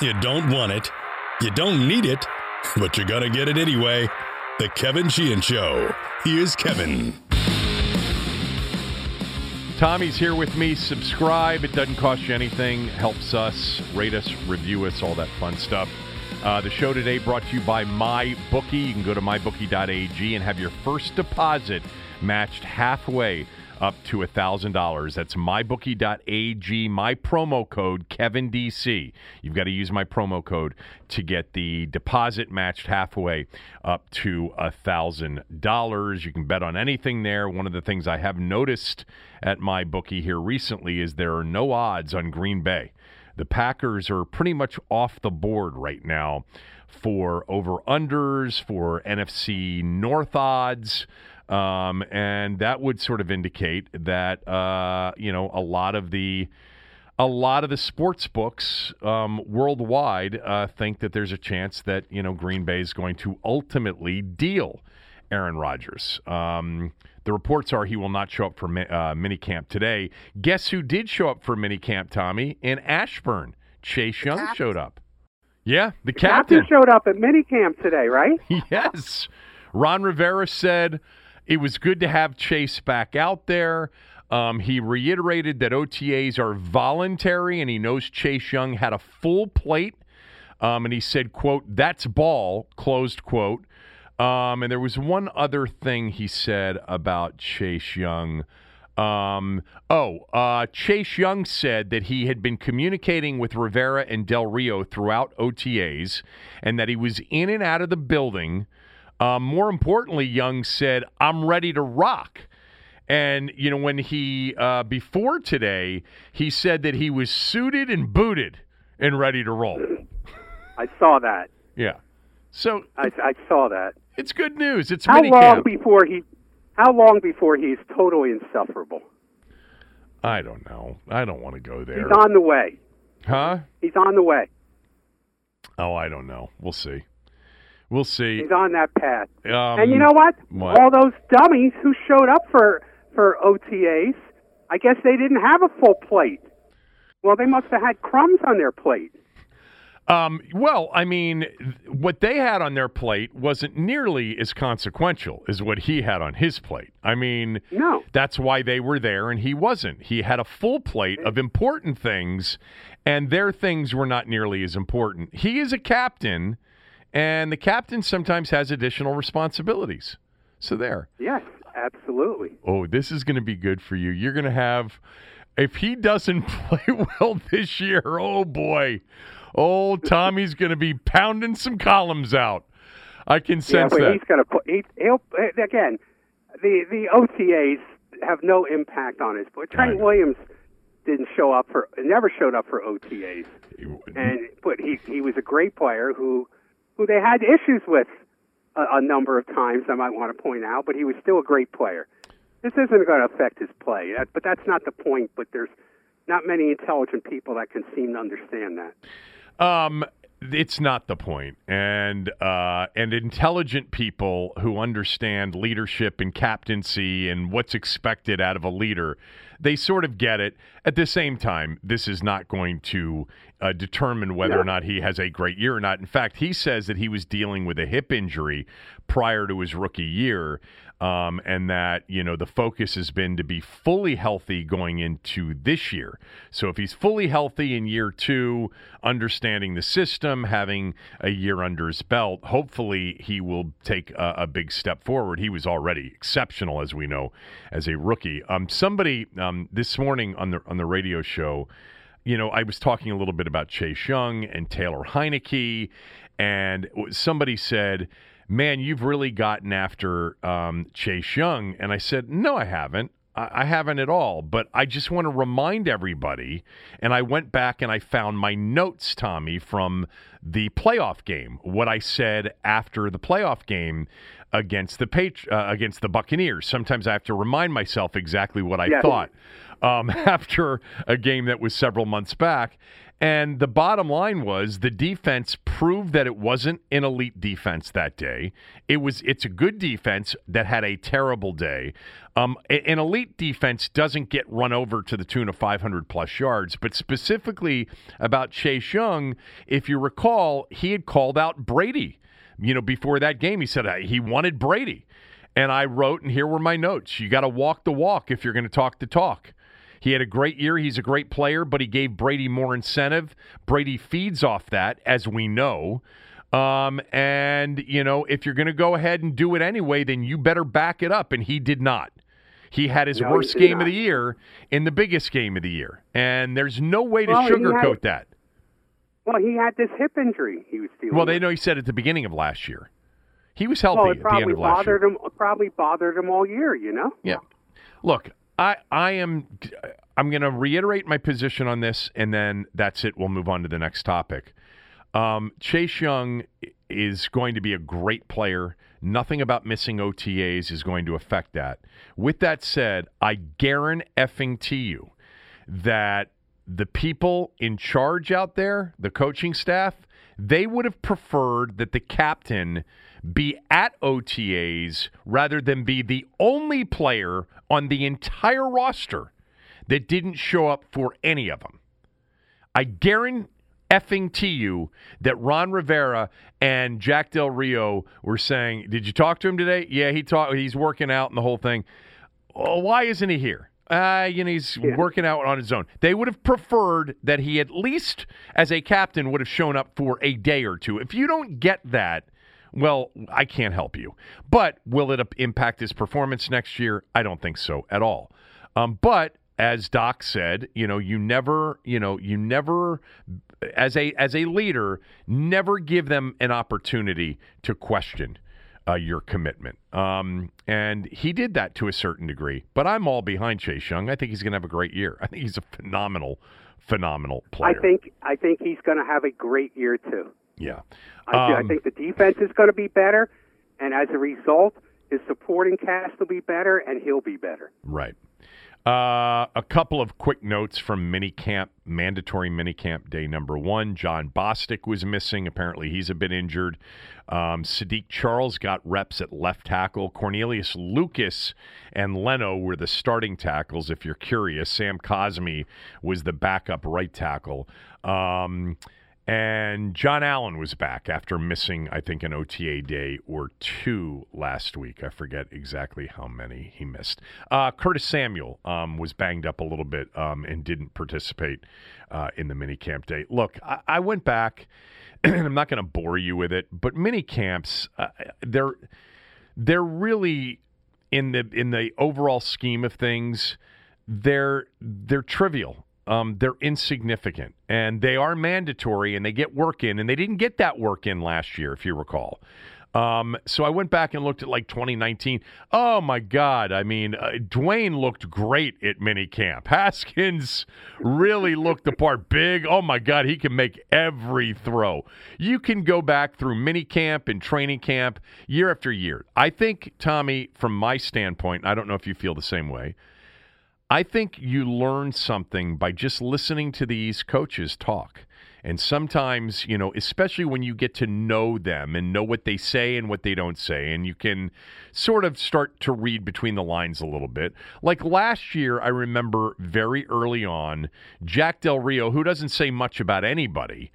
You don't want it. You don't need it, but you're going to get it anyway. The Kevin Sheehan Show. Here's Kevin. Tommy's here with me. Subscribe. It doesn't cost you anything. Helps us. Rate us, review us, all that fun stuff. Uh, the show today brought to you by MyBookie. You can go to mybookie.ag and have your first deposit matched halfway up to $1,000. That's mybookie.ag, my promo code KevinDC. You've got to use my promo code to get the deposit matched halfway up to $1,000. You can bet on anything there. One of the things I have noticed at my bookie here recently is there are no odds on Green Bay. The Packers are pretty much off the board right now for over unders, for NFC North odds. Um, and that would sort of indicate that uh, you know a lot of the a lot of the sports books um, worldwide uh, think that there's a chance that you know Green Bay is going to ultimately deal Aaron Rodgers. Um, the reports are he will not show up for uh, minicamp today. Guess who did show up for minicamp, Tommy? In Ashburn, Chase Young showed up. Yeah, the, the captain. captain showed up at minicamp today, right? yes. Ron Rivera said it was good to have Chase back out there. Um, he reiterated that OTAs are voluntary, and he knows Chase Young had a full plate. Um, and he said, "quote That's ball." Closed quote. Um, and there was one other thing he said about Chase Young. Um, oh, uh, Chase Young said that he had been communicating with Rivera and Del Rio throughout OTAs, and that he was in and out of the building um, more importantly, Young said, I'm ready to rock. And, you know, when he, uh, before today, he said that he was suited and booted and ready to roll. I saw that. Yeah. So I, I saw that. It's good news. It's how long camp. before he? How long before he's totally insufferable? I don't know. I don't want to go there. He's on the way. Huh? He's on the way. Oh, I don't know. We'll see. We'll see. He's on that path. Um, and you know what? what? All those dummies who showed up for for OTAs, I guess they didn't have a full plate. Well, they must have had crumbs on their plate. Um, well, I mean, what they had on their plate wasn't nearly as consequential as what he had on his plate. I mean, no. That's why they were there and he wasn't. He had a full plate of important things, and their things were not nearly as important. He is a captain and the captain sometimes has additional responsibilities. So there. Yes, absolutely. Oh, this is going to be good for you. You're going to have, if he doesn't play well this year, oh boy, oh Tommy's going to be pounding some columns out. I can sense yeah, but that. He's going to put. He, he'll eh, again. The the OTAs have no impact on his. But Trent Williams didn't show up for never showed up for OTAs, and but he he was a great player who who they had issues with a, a number of times, I might want to point out, but he was still a great player. This isn't going to affect his play, but that's not the point. But there's not many intelligent people that can seem to understand that. Um, it's not the point. And uh, and intelligent people who understand leadership and captaincy and what's expected out of a leader, they sort of get it. At the same time, this is not going to uh, determine whether or not he has a great year or not. In fact, he says that he was dealing with a hip injury prior to his rookie year. Um, and that you know the focus has been to be fully healthy going into this year. So if he's fully healthy in year two, understanding the system, having a year under his belt, hopefully he will take a, a big step forward. He was already exceptional, as we know, as a rookie. Um, somebody um, this morning on the on the radio show. You know, I was talking a little bit about Chase Young and Taylor Heinicke, and somebody said, man, you've really gotten after um, Chase Young. And I said, no, I haven't. I, I haven't at all. But I just want to remind everybody. And I went back and I found my notes, Tommy, from the playoff game. What I said after the playoff game against the Patri- uh, against the Buccaneers. Sometimes I have to remind myself exactly what I yes. thought um, after a game that was several months back. And the bottom line was the defense proved that it wasn't an elite defense that day. It was it's a good defense that had a terrible day. Um, an elite defense doesn't get run over to the tune of 500 plus yards, but specifically about Chase Young, if you recall, he had called out Brady. You know, before that game, he said he wanted Brady. And I wrote, and here were my notes. You got to walk the walk if you're going to talk the talk. He had a great year. He's a great player, but he gave Brady more incentive. Brady feeds off that, as we know. Um, and, you know, if you're going to go ahead and do it anyway, then you better back it up. And he did not. He had his no, worst game not. of the year in the biggest game of the year. And there's no way to well, sugarcoat had, that. Well, he had this hip injury he was dealing Well, they know he said at the beginning of last year. He was healthy well, at the end of last year. Him, probably bothered him all year, you know? Yeah. Look, I I am I'm going to reiterate my position on this, and then that's it. We'll move on to the next topic. Um, Chase Young is going to be a great player. Nothing about missing OTAs is going to affect that. With that said, I guarantee you that the people in charge out there, the coaching staff, they would have preferred that the captain be at OTAs rather than be the only player on the entire roster that didn't show up for any of them. I guarantee effing to you that Ron Rivera and Jack Del Rio were saying, "Did you talk to him today? Yeah, he talked. He's working out and the whole thing. Oh, why isn't he here? Uh, you know, he's yeah. working out on his own. They would have preferred that he at least, as a captain, would have shown up for a day or two. If you don't get that, well, I can't help you. But will it impact his performance next year? I don't think so at all. Um, but as Doc said, you know, you never, you know, you never as a as a leader, never give them an opportunity to question uh, your commitment. Um, and he did that to a certain degree. But I'm all behind Chase Young. I think he's going to have a great year. I think he's a phenomenal, phenomenal player. I think I think he's going to have a great year too. Yeah, I, um, I think the defense is going to be better, and as a result, his supporting cast will be better, and he'll be better. Right. Uh, a couple of quick notes from minicamp, mandatory minicamp day number one. Jon Bostic was missing. Apparently, he's a bit injured. Um, Saahdiq Charles got reps at left tackle. Cornelius Lucas and Leno were the starting tackles, if you're curious. Sam Cosmi was the backup right tackle. Um, and John Allen was back after missing, I think, an OTA day or two last week. I forget exactly how many he missed. Uh, Curtis Samuel um, was banged up a little bit um, and didn't participate uh, in the mini camp day. Look, I, I went back, and I'm not going to bore you with it, but mini camps, uh, they're they're really in the in the overall scheme of things, they're they're trivial um, they're insignificant and they are mandatory and they get work in, and they didn't get that work in last year, if you recall. Um, so I went back and looked at like 2019. Oh my God. I mean, uh, Dwayne looked great at minicamp. Haskins really looked the part big. Oh my God. He can make every throw. You can go back through minicamp and training camp year after year. I think, Tommy, from my standpoint, I don't know if you feel the same way. I think you learn something by just listening to these coaches talk. And sometimes, you know, especially when you get to know them and know what they say and what they don't say, and you can sort of start to read between the lines a little bit. Like last year, I remember very early on, Jack Del Rio, who doesn't say much about anybody,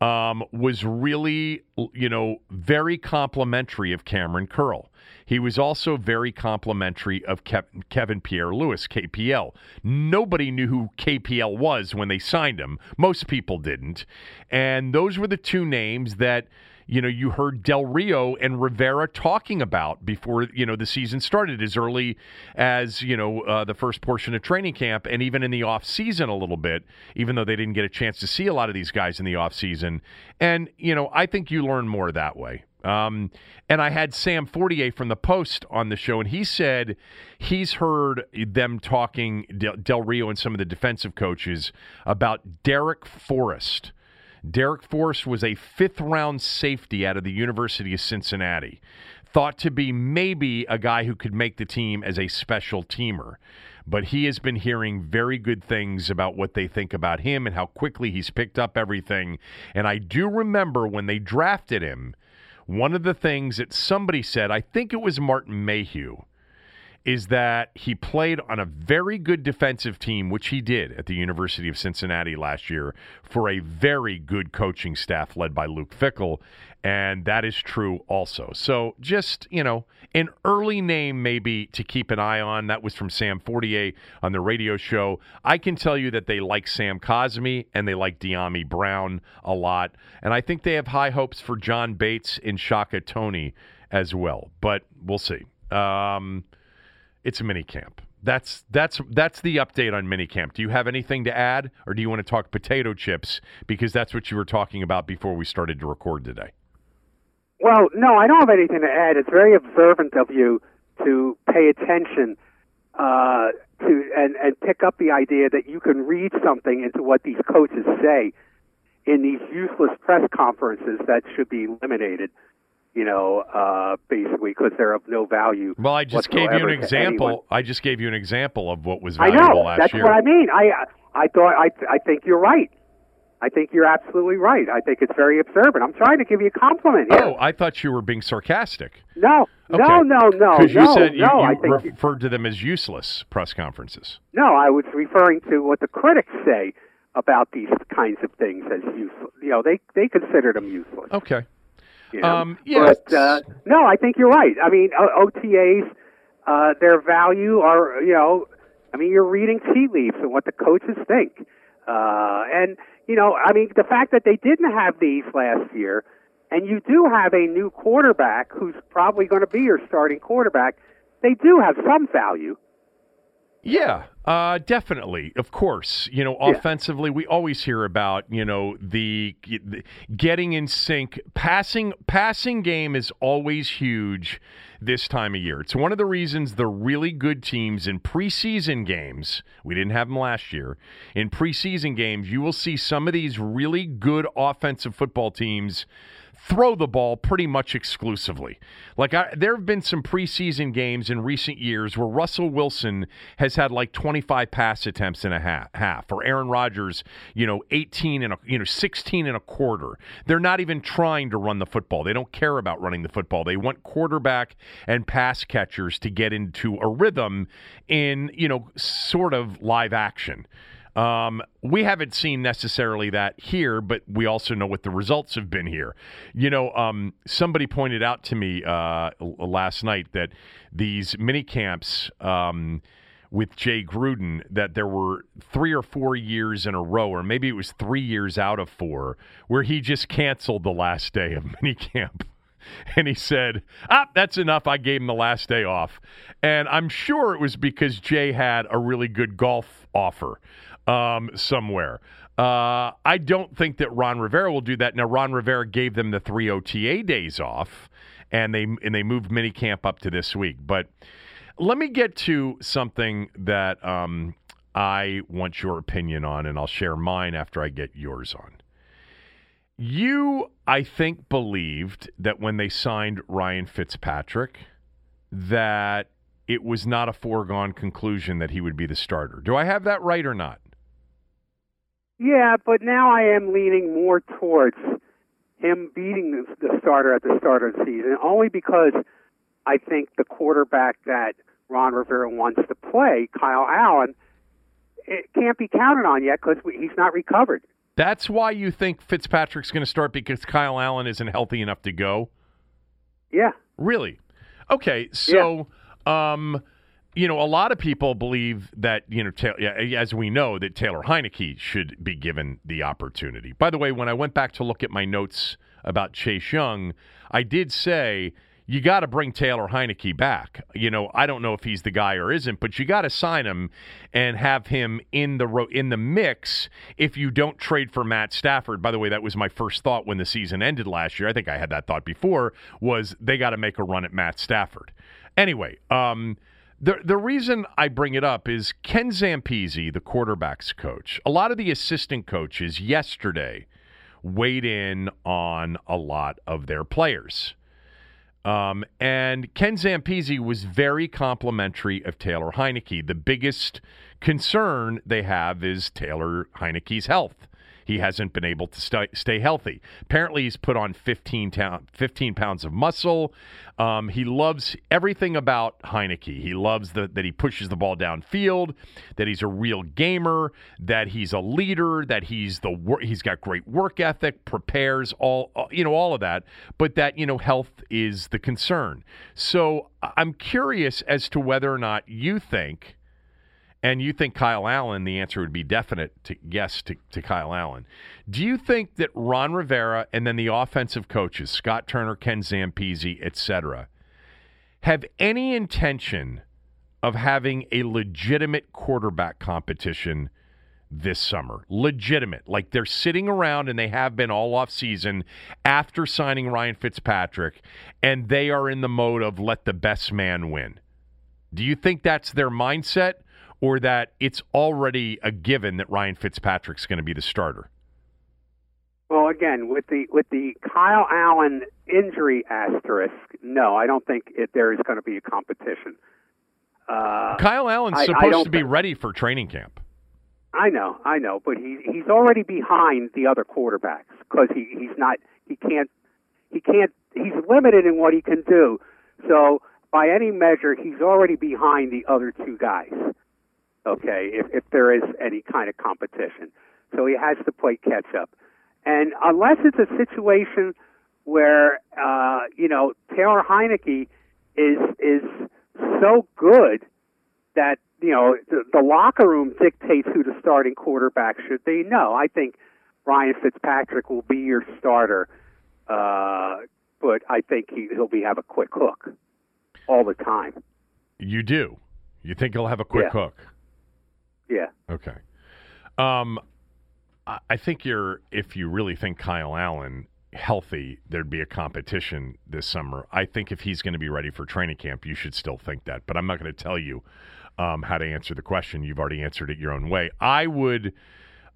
um, was really, you know, very complimentary of Kamren Curl. He was also very complimentary of Ke- Kevin Pierre Louis, KPL. Nobody knew who KPL was when they signed him. Most people didn't. And those were the two names that you know, you heard Del Rio and Rivera talking about before, you know, the season started as early as, you know, uh, the first portion of training camp and even in the off season a little bit, even though they didn't get a chance to see a lot of these guys in the off season. And, you know, I think you learn more that way. Um, and I had Sam Fortier from the Post on the show, and he said he's heard them talking, Del, Del Rio and some of the defensive coaches, about Darrick Forrest Darrick Forrest was a fifth round safety out of the University of Cincinnati, thought to be maybe a guy who could make the team as a special teamer. But he has been hearing very good things about what they think about him and how quickly he's picked up everything. And I do remember when they drafted him, one of the things that somebody said, I think it was Martin Mayhew, is that he played on a very good defensive team, which he did at the University of Cincinnati last year, for a very good coaching staff led by Luke Fickell. And that is true also. So just, you know, an early name maybe to keep an eye on. That was from Sam Fortier on the radio show. I can tell you that they like Sam Cosmi and they like Dyami Brown a lot. And I think they have high hopes for John Bates and Shaka Toney as well. But we'll see. Um, it's a mini camp. That's that's that's the update on minicamp. Do you have anything to add, or do you want to talk potato chips because that's what you were talking about before we started to record today? Well, no, I don't have anything to add. It's very observant of you to pay attention uh, to and and pick up the idea that you can read something into what these coaches say in these useless press conferences that should be eliminated you know, uh, basically because they're of no value. Well, I just gave you an example. I just gave you an example of what was valuable I know. That's year. what I mean. I I thought I I think you're right. I think you're absolutely right. I think it's very observant. I'm trying to give you a compliment here. Oh, I thought you were being sarcastic. No, okay. no, no, no. Because you no, said you, no, you referred to them as useless press conferences. No, I was referring to what the critics say about these kinds of things as useless. You know, they they consider them useless. Okay. You know? Um, yes. But uh, no, I think you're right. I mean, OTAs, uh, their value are, you know, I mean, you're reading tea leaves and what the coaches think. Uh, and, you know, I mean, the fact that they didn't have these last year, and you do have a new quarterback who's probably going to be your starting quarterback, they do have some value. Yeah, uh, definitely. Of course, you know, yeah. offensively, we always hear about you know the, the, getting in sync. Passing passing game is always huge this time of year. It's one of the reasons the really good teams in preseason games. We didn't have them last year. In preseason games, you will see some of these really good offensive football teams throw the ball pretty much exclusively. Like I, there have been some preseason games in recent years where Russell Wilson has had like 25 pass attempts in a half, half or Aaron Rodgers, you know, 18 and a, you know 16 and a quarter. They're not even trying to run the football. They don't care about running the football. They want quarterback and pass catchers to get into a rhythm in, you know, sort of live action. Um, we haven't seen necessarily that here, but we also know what the results have been here. You know, um, somebody pointed out to me uh, last night that these mini camps. Um, with Jay Gruden that there were three or four years in a row, or maybe it was three years out of four, where he just canceled the last day of minicamp. And he said, Ah, that's enough. I gave him the last day off. And I'm sure it was because Jay had a really good golf offer um, somewhere. Uh, I don't think that Ron Rivera will do that. Now, Ron Rivera gave them the three OTA days off, and they and they moved minicamp up to this week. But let me get to something that um, I want your opinion on, and I'll share mine after I get yours on. You, I think, believed that when they signed Ryan Fitzpatrick, that it was not a foregone conclusion that he would be the starter. Do I have that right or not? Yeah, but now I am leaning more towards him beating the starter at the start of the season, only because I think the quarterback that Ron Rivera wants to play, Kyle Allen, it can't be counted on yet because he's not recovered. That's why you think Fitzpatrick's going to start because Kyle Allen isn't healthy enough to go. Yeah. Really? Okay. So, yeah. um, you know, a lot of people believe that you know, as we know, that Taylor Heinicke should be given the opportunity. By the way, when I went back to look at my notes about Chase Young, I did say you got to bring Taylor Heinicke back. You know, I don't know if he's the guy or isn't, but you got to sign him and have him in the ro- in the mix if you don't trade for Matt Stafford. By the way, that was my first thought when the season ended last year. I think I had that thought before was they got to make a run at Matt Stafford. Anyway, um, the the reason I bring it up is Ken Zampese, the quarterbacks coach. A lot of the assistant coaches yesterday weighed in on a lot of their players. Um, and Ken Zampese was very complimentary of Taylor Heinicke. The biggest concern they have is Taylor Heinicke's health. He hasn't been able to stay, stay healthy. Apparently, he's put on 15, ta- 15 pounds of muscle. Um, he loves everything about Heinicke. He loves the, that he pushes the ball downfield, that he's a real gamer, that he's a leader, that he's the wor- he's got great work ethic, prepares all you know all of that. But that you know health is the concern. So I'm curious as to whether or not you think and you think Kyle Allen, the answer would be definite to yes to, to Kyle Allen. Do you think that Ron Rivera and then the offensive coaches, Scott Turner, Ken Zampese, etc., have any intention of having a legitimate quarterback competition this summer? Legitimate. Like they're sitting around and they have been all off season after signing Ryan Fitzpatrick, and they are in the mode of let the best man win. Do you think that's their mindset? Or that it's already a given that Ryan Fitzpatrick's going to be the starter? Well, again, with the with the Kyle Allen injury asterisk, no, I don't think it, there is going to be a competition. Uh, Kyle Allen's I, supposed I to be think, ready for training camp. I know, I know, but he he's already behind the other quarterbacks because he he's not he can't he can't he's limited in what he can do. So by any measure, he's already behind the other two guys okay, if, if there is any kind of competition. So he has to play catch up. And unless it's a situation where, uh, you know, Taylor Heinicke is, is so good that, you know, the, the locker room dictates who the starting quarterback should be, no, I think Ryan Fitzpatrick will be your starter. Uh, but I think he, he'll be have a quick hook all the time. You do. You think he'll have a quick yeah. hook? Yeah. Okay. Um, I think you're if you really think Kyle Allen healthy, there'd be a competition this summer. I think if he's going to be ready for training camp, you should still think that. But I'm not going to tell you um, how to answer the question. You've already answered it your own way. I would,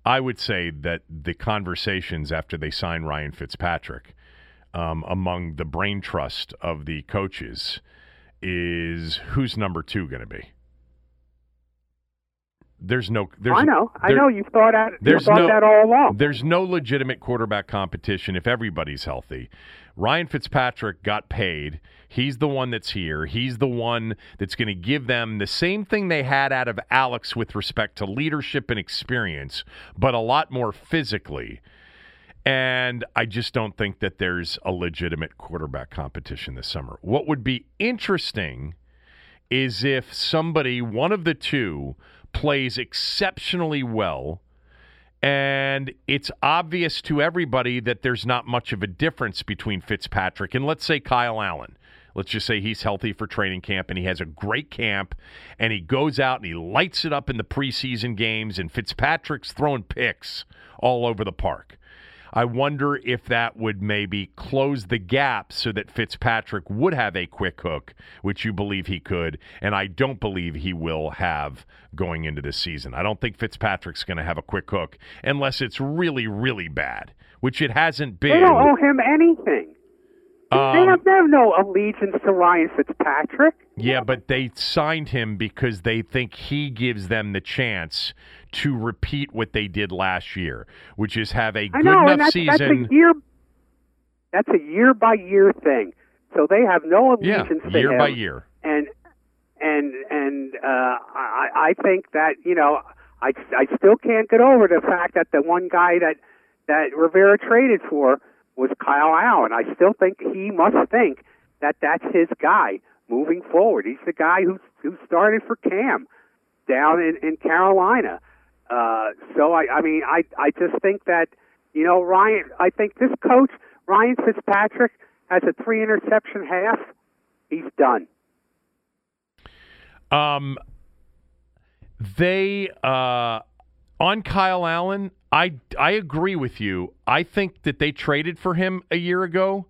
I would say that the conversations after they sign Ryan Fitzpatrick um, among the brain trust of the coaches is who's number two going to be. There's no. There's, I know. I know. You've thought that. There's thought no, that all along. There's no legitimate quarterback competition if everybody's healthy. Ryan Fitzpatrick got paid. He's the one that's here. He's the one that's going to give them the same thing they had out of Alex with respect to leadership and experience, but a lot more physically. And I just don't think that there's a legitimate quarterback competition this summer. What would be interesting is if somebody, one of the two, plays exceptionally well. And it's obvious to everybody that there's not much of a difference between Fitzpatrick and, let's say, Kyle Allen. Let's just say he's healthy for training camp and he has a great camp and he goes out and he lights it up in the preseason games and Fitzpatrick's throwing picks all over the park. I wonder if that would maybe close the gap so that Fitzpatrick would have a quick hook, which you believe he could, and I don't believe he will have going into this season. I don't think Fitzpatrick's going to have a quick hook unless it's really, really bad, which it hasn't been. They don't owe him anything. Um, they, have, they have no allegiance to Ryan Fitzpatrick. Yeah, but they signed him because they think he gives them the chance to repeat what they did last year, which is have a good know, enough that's, season. That's a year. That's a year by year thing. So they have no allegiance yeah, to year by year. And and and uh, I I think that you know I I still can't get over the fact that the one guy that that Rivera traded for was Kyle Allen. I still think he must think that that's his guy moving forward. He's the guy who who started for Cam down in in Carolina. Uh, so I I mean I I just think that you know Ryan. I think this coach Ryan Fitzpatrick has a three interception half. He's done. Um, they uh, on Kyle Allen. I I agree with you. I think that they traded for him a year ago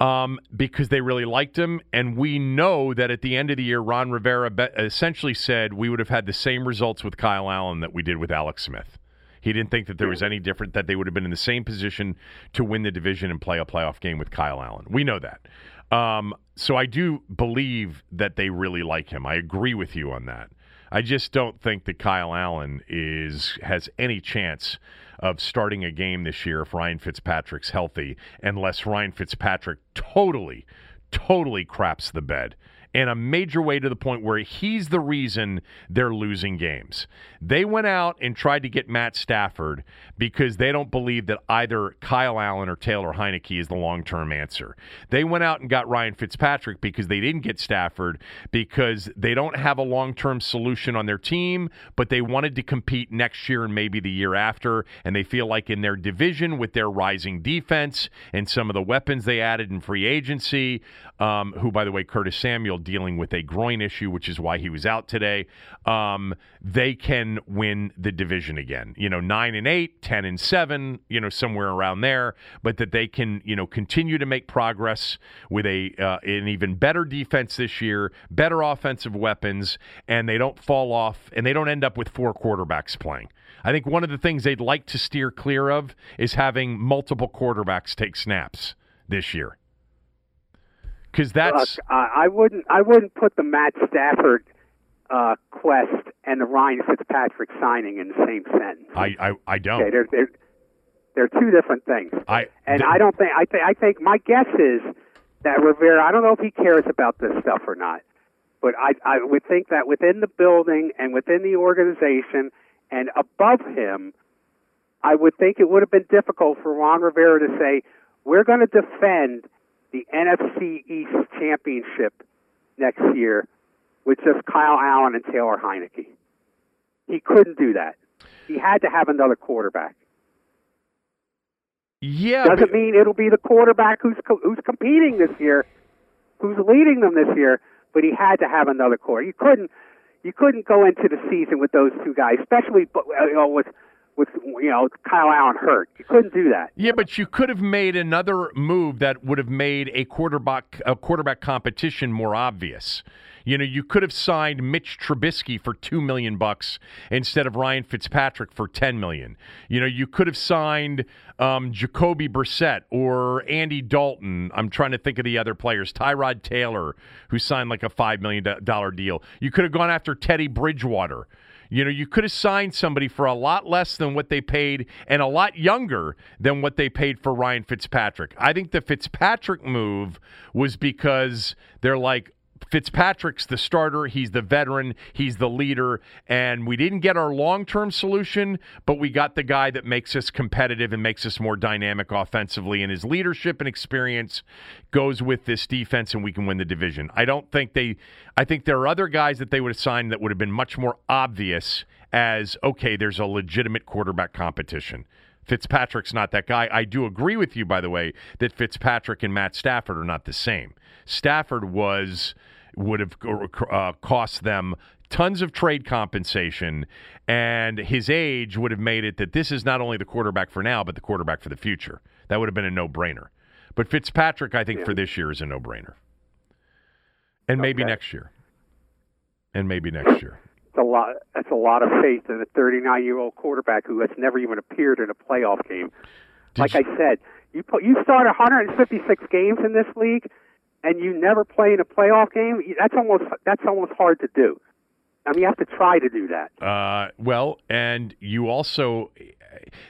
um, because they really liked him, and we know that at the end of the year, Ron Rivera essentially said we would have had the same results with Kyle Allen that we did with Alex Smith. He didn't think that there was any different, that they would have been in the same position to win the division and play a playoff game with Kyle Allen. We know that. Um, so I do believe that they really like him. I agree with you on that. I just don't think that Kyle Allen is has any chance of starting a game this year if Ryan Fitzpatrick's healthy, unless Ryan Fitzpatrick totally, totally craps the bed in a major way to the point where he's the reason they're losing games. They went out and tried to get Matt Stafford because they don't believe that either Kyle Allen or Taylor Heinicke is the long term answer. They went out and got Ryan Fitzpatrick because they didn't get Stafford because they don't have a long term solution on their team, but they wanted to compete next year and maybe the year after. And they feel like in their division with their rising defense and some of the weapons they added in free agency, um, who, by the way, Curtis Samuel dealing with a groin issue, which is why he was out today. Um, they can win the division again. You know, nine and eight, 10 and seven, you know, somewhere around there, but that they can, you know, continue to make progress with a uh, an even better defense this year, better offensive weapons, and they don't fall off and they don't end up with four quarterbacks playing. I think one of the things they'd like to steer clear of is having multiple quarterbacks take snaps this year because that's. Look, uh, I wouldn't. I wouldn't put the Matt Stafford uh, quest and the Ryan Fitzpatrick signing in the same sentence. I I, I don't. Okay, they're, they're they're two different things. I and th- I don't think. I think. I think my guess is that Rivera. I don't know if he cares about this stuff or not, but I I would think that within the building and within the organization and above him. I would think it would have been difficult for Ron Rivera to say, "We're going to defend the NFC East championship next year with just Kyle Allen and Taylor Heinicke. He couldn't do that. He had to have another quarterback. Yeah, Doesn't but- mean it'll be the quarterback who's co- who's competing this year, who's leading them this year. But he had to have another quarter. You couldn't you couldn't go into the season with those two guys, especially uh, you know, with with you know Kyle Allen hurt. You couldn't do that. Yeah, but you could have made another move that would have made a quarterback a quarterback competition more obvious. You know, you could have signed Mitch Trubisky for two million bucks instead of Ryan Fitzpatrick for ten million. You know, you could have signed um, Jacoby Brissett or Andy Dalton. I'm trying to think of the other players. Tyrod Taylor, who signed like a five million dollar deal. You could have gone after Teddy Bridgewater. You know, you could have signed somebody for a lot less than what they paid and a lot younger than what they paid for Ryan Fitzpatrick. I think the Fitzpatrick move was because they're like, Fitzpatrick's the starter. He's the veteran. He's the leader. And we didn't get our long term solution, but we got the guy that makes us competitive and makes us more dynamic offensively. And his leadership and experience goes with this defense, and we can win the division. I don't think they, I think there are other guys that they would have signed that would have been much more obvious as, okay, there's a legitimate quarterback competition. Fitzpatrick's not that guy. I do agree with you, by the way, that Fitzpatrick and Matt Stafford are not the same. Stafford was would have uh, cost them tons of trade compensation, and his age would have made it that this is not only the quarterback for now, but the quarterback for the future. That would have been a no brainer. But Fitzpatrick, I think, Yeah. for this year is a no brainer. And maybe Okay. next year. And maybe next year. It's a lot. That's a lot of faith in a 39 year old quarterback who has never even appeared in a playoff game. Did like you- I said, you put you start 156 games in this league, and you never play in a playoff game. That's almost that's almost hard to do. I mean, you have to try to do that. Uh, well, and you also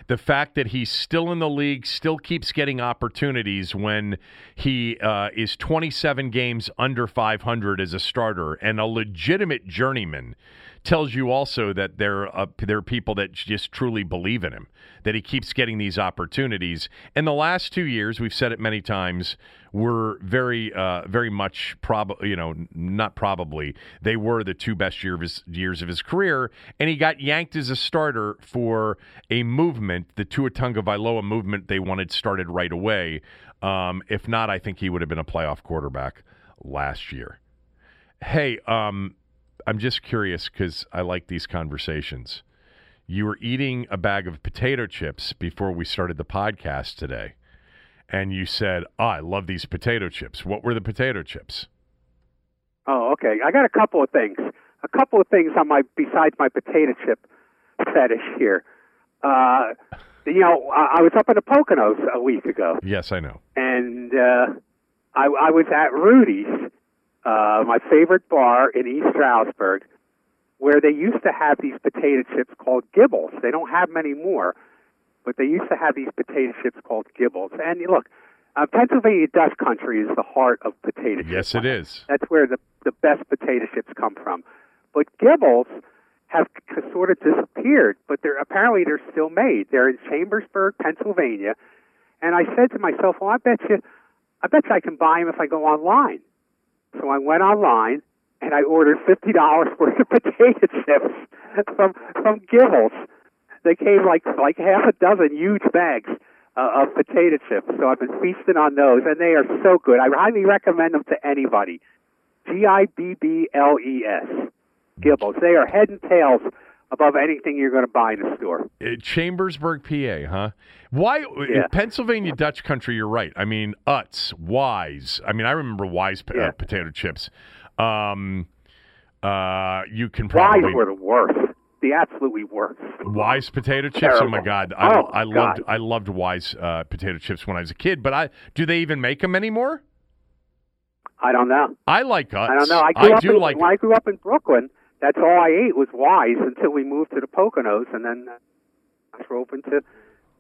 the fact that he's still in the league, still keeps getting opportunities when he uh, is 27 games under 500 as a starter and a legitimate journeyman tells you also that there uh, there are people that just truly believe in him. That he keeps getting these opportunities. In the last two years, we've said it many times, were very uh, very much probably you know not probably they were the two best year of his, years of his career, and he got yanked as a starter for a movement, the Tua Tagovailoa movement they wanted started right away. Um, if not, I think he would have been a playoff quarterback last year. Hey, um, I'm just curious because I like these conversations. You were eating a bag of potato chips before we started the podcast today, and you said, oh, "I love these potato chips." What were the potato chips? Oh, okay. I got a couple of things. A couple of things on my besides my potato chip fetish here. Uh, you know, I, I was up in the Poconos a week ago. Yes, I know. And uh, I, I was at Rudy's uh, my favorite bar in East Stroudsburg, where they used to have these potato chips called Gibbles. They don't have many more, but they used to have these potato chips called Gibbles. And look, uh, Pennsylvania Dutch country is the heart of potato chips. Yes, it is. That's where the the best potato chips come from. But Gibbles have sort of disappeared, but they're apparently they're still made. They're in Chambersburg, Pennsylvania. And I said to myself, well, I bet you, I bet you I can buy them if I go online. So I went online and I ordered fifty dollars worth of potato chips from from Gibbles. They came like like half a dozen huge bags uh, of potato chips. So I've been feasting on those, and they are so good. I highly recommend them to anybody. G I B B L E S. Gibbles. They are head and tails above anything you're going to buy in a store. Uh, Chambersburg, PA, huh? Why Yeah. Pennsylvania Dutch country? You're right. I mean, Utz, Wise. I mean, I remember Wise p- Yeah. uh, potato chips. Um, uh, you can probably Wise were the worst. The absolutely worst. Wise potato chips. Oh my God, I, Oh, I loved God. I loved Wise uh, potato chips when I was a kid. But I do they even make them anymore? I don't know. I like Utz. I don't know. I grew up do in, like. when I grew up in Brooklyn. That's all I ate was Wise until we moved to the Poconos, and then I drove into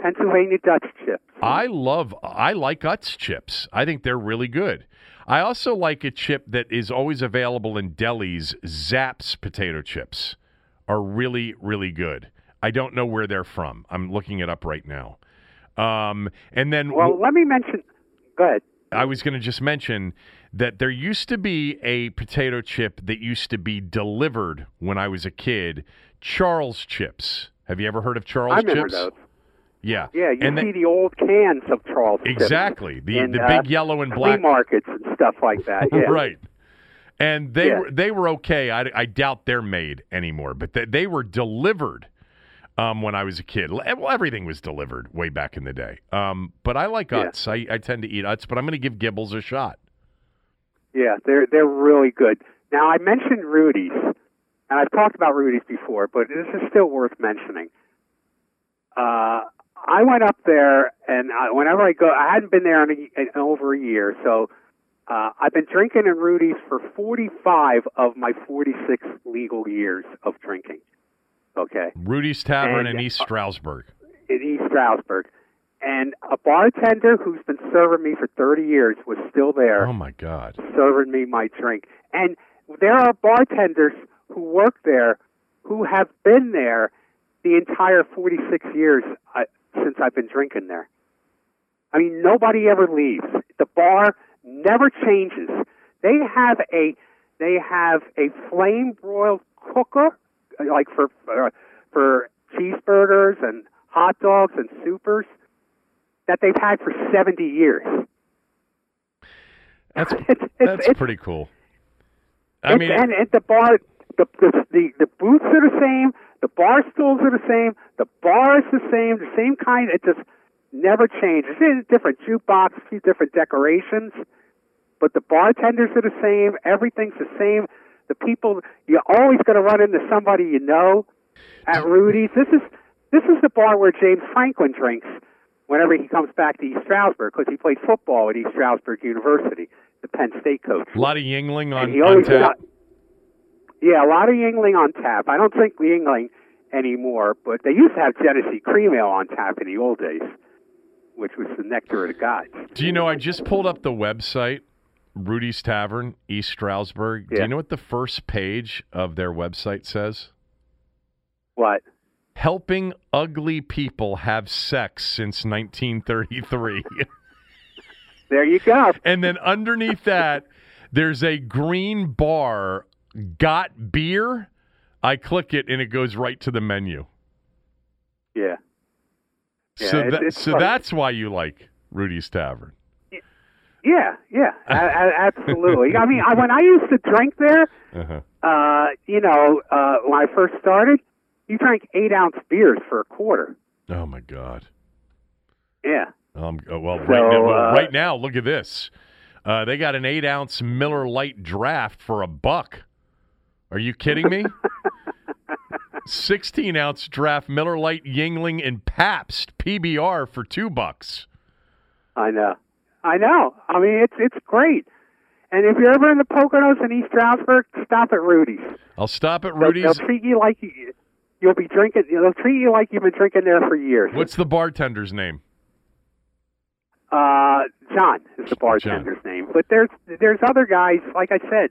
Pennsylvania Dutch chips. I love I like Utz chips. I think they're really good. I also like a chip that is always available in delis. Zapp's potato chips are really really good. I don't know where they're from. I'm looking it up right now. Um, and then Well, let me mention. Go ahead. I was going to just mention that there used to be a potato chip that used to be delivered when I was a kid. Charles chips. Have you ever heard of Charles I remember chips? those. Yeah. Yeah, you and see they- the old cans of Charles chips exactly the in, the uh, big yellow and black markets and stuff like that. Yeah. right. And they Yeah. were they were okay. I, I doubt they're made anymore, but they, they were delivered um, when I was a kid. Well, everything was delivered way back in the day. Um, but I like Yeah. Utz. I, I tend to eat Utz, but I'm going to give Gibbles a shot. Yeah, they're they're really good. Now I mentioned Rudy's, and I've talked about Rudy's before, but this is still worth mentioning. Uh, I went up there, and I, whenever I go, I hadn't been there in, a, in over a year, so uh, I've been drinking in Rudy's for 45 of my 46 legal years of drinking. Okay. Rudy's Tavern And- in East Stroudsburg. in East Stroudsburg. And a bartender who's been serving me for 30 years was still there Oh my God! serving me my drink. And there are bartenders who work there who have been there the entire 46 years I, since I've been drinking there. I mean, nobody ever leaves. The bar never changes. They have a they have a flame broiled cooker, uh, like for uh, for cheeseburgers and hot dogs and supers, that they've had for 70 years. That's It's- that's it's- pretty cool. I It's- mean, and at the bar, the, the the the booths are the same, the bar stools are the same, the bar is the same, the same kind. It just never changes. It's a different jukebox, a few different decorations, but the bartenders are the same. Everything's the same. The people you're always going to run into somebody you know at Rudy's. This is this is the bar where James Franklin drinks whenever he comes back to East Stroudsburg because he played football at East Stroudsburg University, the Penn State coach. a lot of Yuengling on, on tap. got- yeah, a lot of Yuengling on tap. I don't drink Yuengling anymore, but they used to have Genesee cream ale on tap in the old days, which was the nectar of the gods. Do you know? I just pulled up the website, Rudy's Tavern, East Stroudsburg. Do you know what the first page of their website says? What? Helping ugly people have sex since 1933. There you go. and then underneath that, there's a green bar, got beer. I click it and it goes right to the menu. Yeah. so Yeah, it- that, so that's why you like Rudy's Tavern. Yeah, yeah, absolutely. I mean, I, when I used to drink there, Uh-huh. uh, you know, uh, when I first started, you drank eight ounce beers for a quarter. Oh my God. Yeah. Um, oh, well, So, right, now, well, uh, right now, look at this. Uh, they got an eight ounce Miller Lite draft for a buck. Are you kidding me? 16 ounce draft Miller Lite Yuengling and Pabst PBR for two bucks. I know. I know. I mean, it's it's great. And if you're ever in the Poconos in East Stroudsburg, stop at Rudy's. I'll stop at They'll, Rudy's. they'll treat you like you, you'll be drinking. They'll treat you like you've been drinking there for years. What's the bartender's name? Uh, John is the bartender's name. But there's there's other guys. Like I said,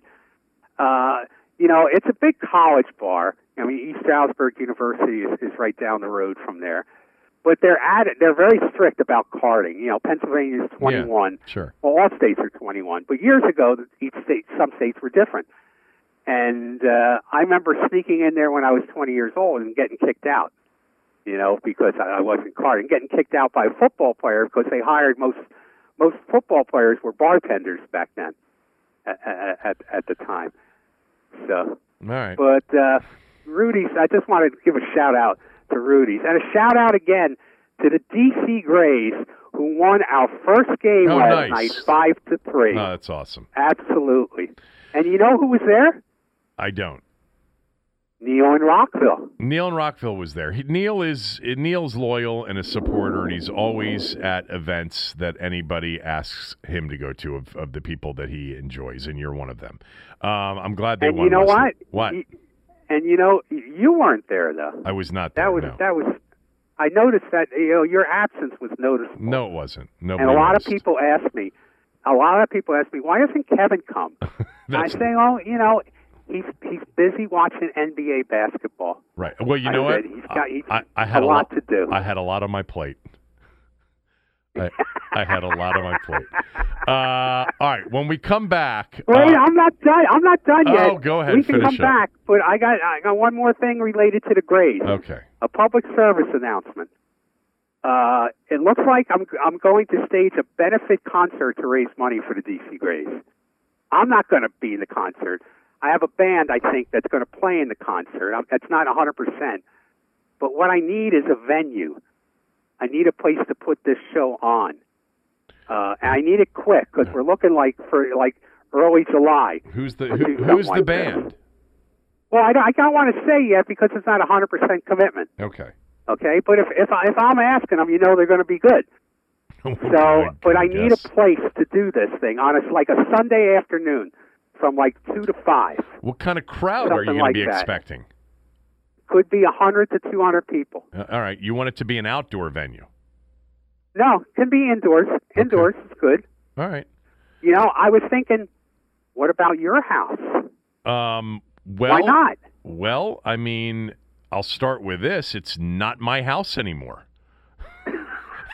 uh, you know, it's a big college bar. I mean, East Stroudsburg University is, is right down the road from there. But they're at it. They're very strict about carding. You know, Pennsylvania is 21. Sure. Well, all states are 21. But years ago, each state, some states were different. And uh, I remember sneaking in there when I was 20 years old and getting kicked out. You know, because I I wasn't carding, getting kicked out by a football player because they hired most most football players were bartenders back then, at at, at the time. So, All right. but uh, Rudy's, I just want to give a shout out to Rudy's and a shout out again to the DC Grays who won our first game Oh, last nice. night, five to three. Oh, that's awesome. Absolutely. And you know who was there? I don't. Neil in Rockville. Neil in Rockville was there. He, Neil is Neil's loyal and a supporter, and he's always at events that anybody asks him to go to of, of the people that he enjoys, and you're one of them. Um, I'm glad they and won. you know what? What? Y- And you know, you weren't there though. I was not there. That was no. that was. I noticed that you know your absence was noticeable. no, it wasn't. No, and a lot of people asked me. A lot of people ask me, why doesn't Kevin come? I say, oh, you know, he's he's busy watching NBA basketball. right. Well, you I know what? he's got- he's I, I had a lot to do. I had a lot on my plate. I, I had a lot on my plate. Uh, all right. When we come back, Wait, uh, I'm not done. I'm not done yet. Oh, go ahead, We can come up. back, but I got I got one more thing related to the Grays. okay. a public service announcement. Uh, it looks like I'm I'm going to stage a benefit concert to raise money for the DC Grays. I'm not going to be in the concert. I have a band I think that's going to play in the concert. I'm, it's not 100 percent, but what I need is a venue. I need a place to put this show on, uh, and I need it quick because we're looking like for like early July. Who's the who, who's the like this. band? Well, I don't, I don't want to say yet because it's not a 100 percent commitment. Okay. Okay, but if if, I, if I'm asking them, you know they're going to be good. So, but I need a place to do this thing on a like a Sunday afternoon, from like two to five. What kind of crowd are you going like to be that. expecting? Could be a hundred to two hundred people. Uh, all right, you want it to be an outdoor venue. No, can be indoors. Indoors is good. All right. You know, I was thinking, what about your house? Um. Well. Why not? Well, I mean, I'll start with this. It's not my house anymore.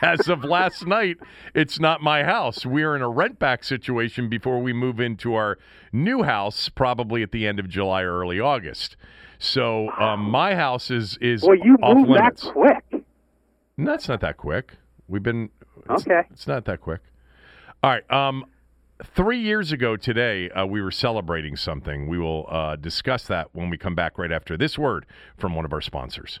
As of last night, it's not my house. We're in a rent back situation before we move into our new house, probably at the end of July or early August. So um, my house is is Well, you off moved that quick. No, it's not that quick. We've been it's, Okay. It's not that quick. All right. Um, three years ago today, uh, we were celebrating something. We will uh, discuss that when we come back right after this word from one of our sponsors.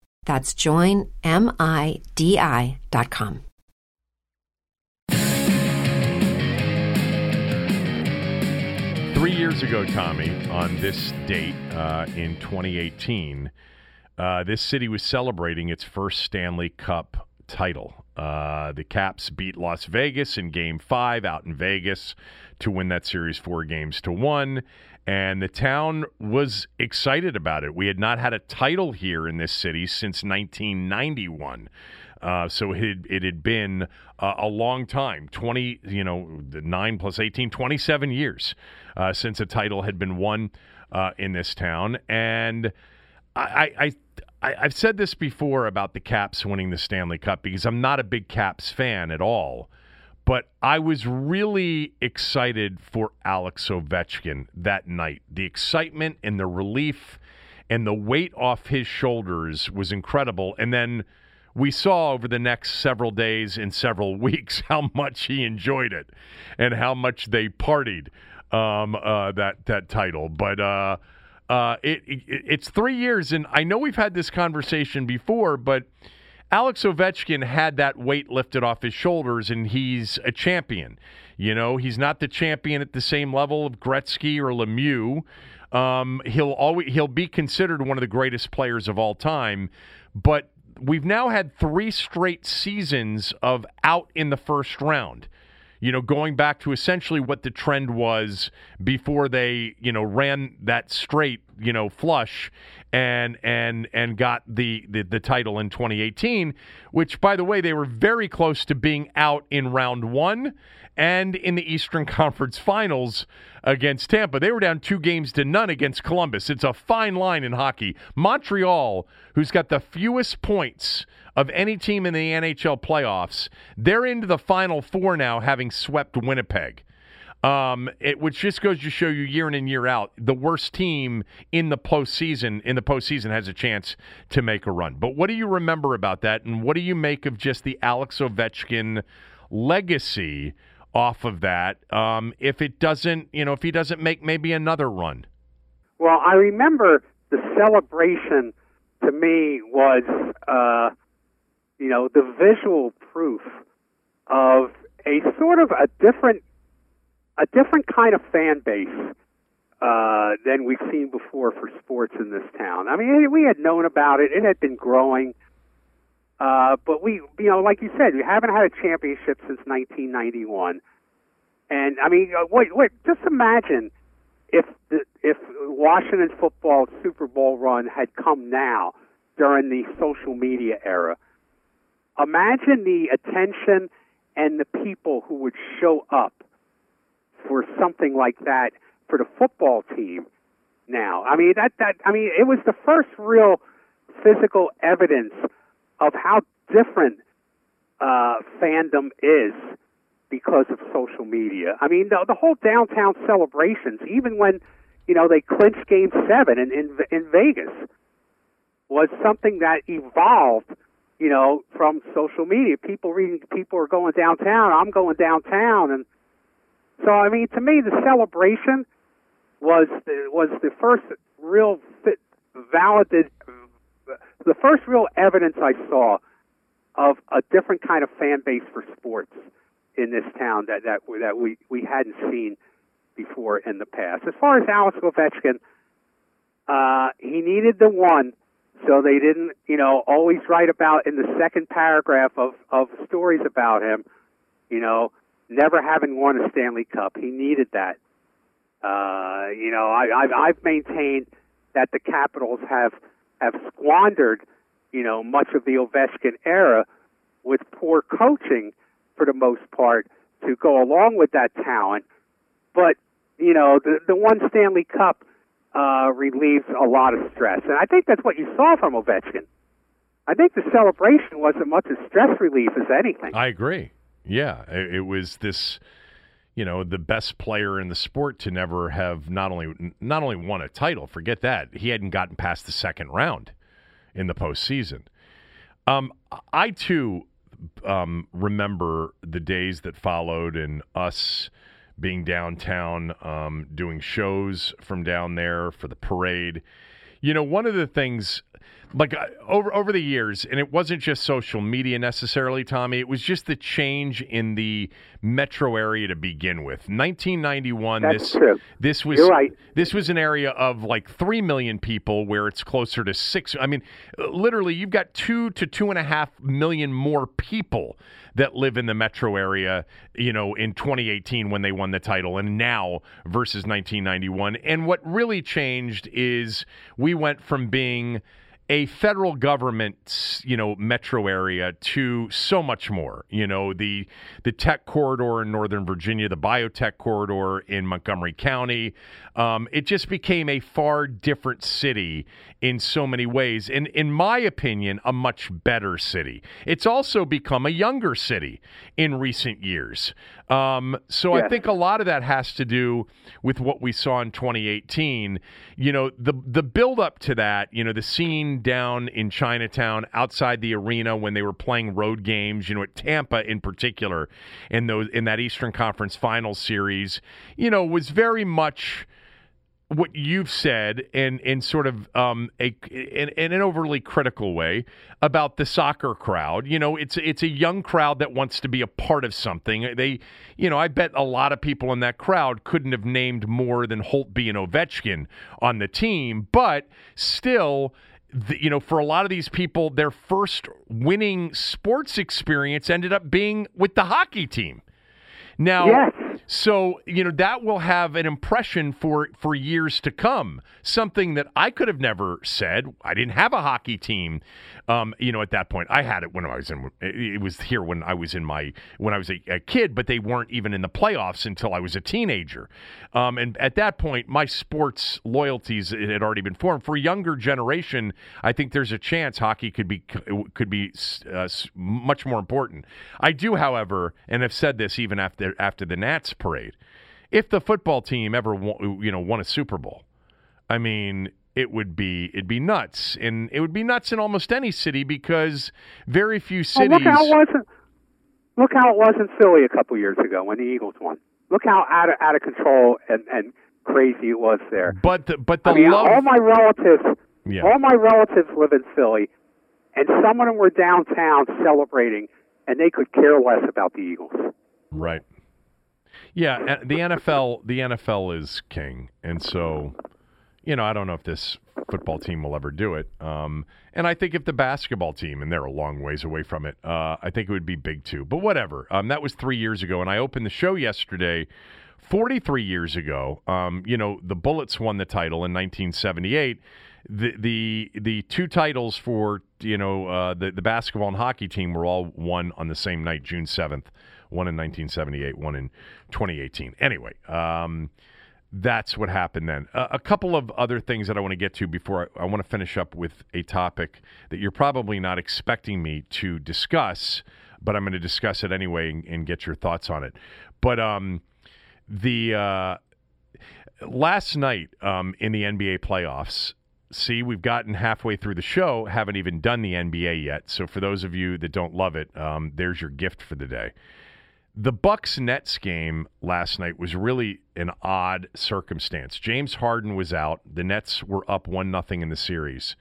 That's joinmidi.com. Three years ago, Tommy, on this date uh, in 2018, uh, this city was celebrating its first Stanley Cup title. Uh, the Caps beat Las Vegas in Game Five out in Vegas to win that series four games to one, and the town was excited about it. We had not had a title here in this city since 1991. Uh, so it had, it had been uh, a long time 20, you know, 9 plus 18, 27 years uh, since a title had been won uh, in this town. And I, I, I, I've said this before about the Caps winning the Stanley Cup because I'm not a big Caps fan at all. But I was really excited for Alex Ovechkin that night. The excitement and the relief and the weight off his shoulders was incredible. And then we saw over the next several days and several weeks how much he enjoyed it and how much they partied um, uh, that that title. But uh, uh, it, it, it's three years, and I know we've had this conversation before, but Alex Ovechkin had that weight lifted off his shoulders, and he's a champion. You know, he's not the champion at the same level of Gretzky or Lemieux. Um, he'll always he'll be considered one of the greatest players of all time, but we've now had three straight seasons of out in the first round. You know, going back to essentially what the trend was before they, you know, ran that straight, you know, flush and and and got the, the the title in 2018, which by the way, they were very close to being out in round 1 and in the Eastern Conference Finals against Tampa. They were down two games to none against Columbus. It's a fine line in hockey. Montreal, who's got the fewest points of any team in the NHL playoffs, they're into the final four now, having swept Winnipeg. Um, it, which just goes to show you year in and year out, the worst team in the postseason in the postseason has a chance to make a run. But what do you remember about that, and what do you make of just the Alex Ovechkin legacy off of that um, if it doesn't, you know, if he doesn't make maybe another run? Well, I remember the celebration to me was, uh, you know, the visual proof of a sort of a different, a different kind of fan base uh, than we've seen before for sports in this town. I mean, we had known about it; it had been growing. Uh, but we, you know, like you said, we haven't had a championship since 1991. And I mean, uh, wait, wait, just imagine if the, if Washington football Super Bowl run had come now during the social media era. Imagine the attention and the people who would show up for something like that for the football team now. I mean that that I mean it was the first real physical evidence of how different uh, fandom is because of social media. I mean, the, the whole downtown celebrations, even when you know they clinched Game Seven in in, in Vegas, was something that evolved. You know, from social media, people reading, people are going downtown. I'm going downtown, and So I mean, to me, the celebration was the, was the first real fit, validated, the first real evidence I saw of a different kind of fan base for sports in this town that that that we we hadn't seen before in the past. As far as Alex Ovechkin, uh, he needed the one, so they didn't, you know, always write about in the second paragraph of of stories about him, you know, never having won a Stanley Cup. He needed that. Uh, you know, I, I've I've maintained that the Capitals have have squandered, you know, much of the Ovechkin era with poor coaching for the most part to go along with that talent. But you know, the the one Stanley Cup uh, relieves a lot of stress, and I think that's what you saw from Ovechkin. I think the celebration was as much a stress relief as anything. I agree. Yeah, it, it was this you know the best player in the sport to never have not only not only won a title. Forget that he hadn't gotten past the second round in the postseason. Um, I too um, remember the days that followed and us being downtown, um, doing shows from down there for the parade. You know, one of the things like uh, over over the years, and it wasn't just social media necessarily, Tommy. It was just the change in the metro area to begin with. 1991. That's this true. this was right. this was an area of like three million people, where it's closer to six. I mean, literally, you've got two to two and a half million more people that live in the metro area. You know, in 2018 when they won the title, and now versus 1991. And what really changed is we went from being a federal government, you know, metro area to so much more. You know, the the tech corridor in Northern Virginia, the biotech corridor in Montgomery County. Um, it just became a far different city in so many ways, and in my opinion, a much better city. It's also become a younger city in recent years. Um, so I think a lot of that has to do with what we saw in 2018. You know, the the build up to that. You know, the scene down in Chinatown outside the arena when they were playing road games. You know, at Tampa in particular, in those in that Eastern Conference Finals series. You know, was very much what you've said in in sort of um, a in, in an overly critical way about the soccer crowd. You know, it's it's a young crowd that wants to be a part of something. They, you know, I bet a lot of people in that crowd couldn't have named more than Holtby and Ovechkin on the team, but still. The, you know, for a lot of these people, their first winning sports experience ended up being with the hockey team. Now, Yes. so you know that will have an impression for for years to come. Something that I could have never said. I didn't have a hockey team. Um, you know, at that point, I had it when I was in. It was here when I was in my when I was a, a kid, but they weren't even in the playoffs until I was a teenager. Um, and at that point, my sports loyalties had already been formed. For a younger generation, I think there's a chance hockey could be could be uh, much more important. I do, however, and have said this even after after the Nats parade. If the football team ever won, you know won a Super Bowl, I mean, it would be it'd be nuts, and it would be nuts in almost any city because very few cities. look how it wasn't. Look how it was in Philly a couple years ago when the Eagles won. Look how out of out of control and, and crazy it was there. but the, but the I mean, love. all my relatives, Yeah. all my relatives live in Philly, and some of them were downtown celebrating, and they could care less about the Eagles. Right. Yeah, uh, the NFL the NFL is king, and so you know I don't know if this football team will ever do it. Um, and I think if the basketball team, and they're a long ways away from it, uh, I think it would be big too. But whatever. Um, that was three years ago, and I opened the show yesterday. 43 years ago, um, you know, the Bullets won the title in 1978. The the the two titles for you know uh, the the basketball and hockey team were all won on the same night, June 7th. One in 1978, one in 2018. Anyway, um, that's what happened then. Uh, a couple of other things that I want to get to before I, I want to finish up with a topic that you're probably not expecting me to discuss, but I'm going to discuss it anyway and, and get your thoughts on it. But um, the uh, last night um, in the NBA playoffs. See, we've gotten halfway through the show, haven't even done the NBA yet. So, for those of you that don't love it, um, there's your gift for the day. The Bucks Nets game last night was really an odd circumstance. James Harden was out. The Nets were up one nothing in the series,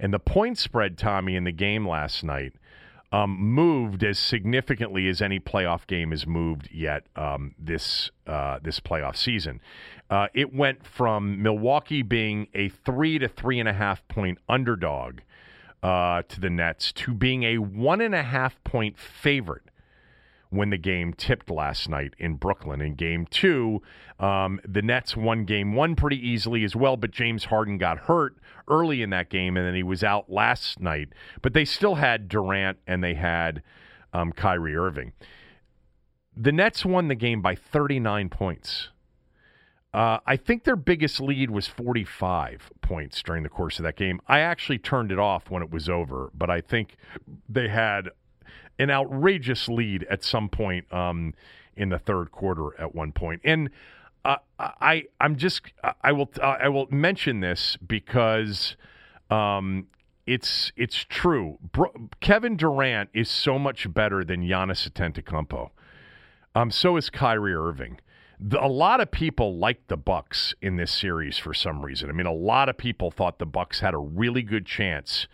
and the point spread, Tommy, in the game last night um, moved as significantly as any playoff game has moved yet um, this uh, this playoff season. Uh, it went from Milwaukee being a three to three and a half point underdog uh, to the Nets to being a one and a half point favorite when the game tipped last night in Brooklyn. In game two, um, the Nets won game one pretty easily as well, but James Harden got hurt early in that game, and then he was out last night. But they still had Durant and they had um, Kyrie Irving. The Nets won the game by 39 points. Uh, I think their biggest lead was 45 points during the course of that game. I actually turned it off when it was over, but I think they had an outrageous lead at some point um, in the third quarter at one point. And uh, I I'm just I will I will mention this because um, it's it's true. Bro- Kevin Durant is so much better than Giannis Antetokounmpo. Um, so is Kyrie Irving. The, a lot of people liked the Bucks in this series for some reason. I mean, a lot of people thought the Bucks had a really good chance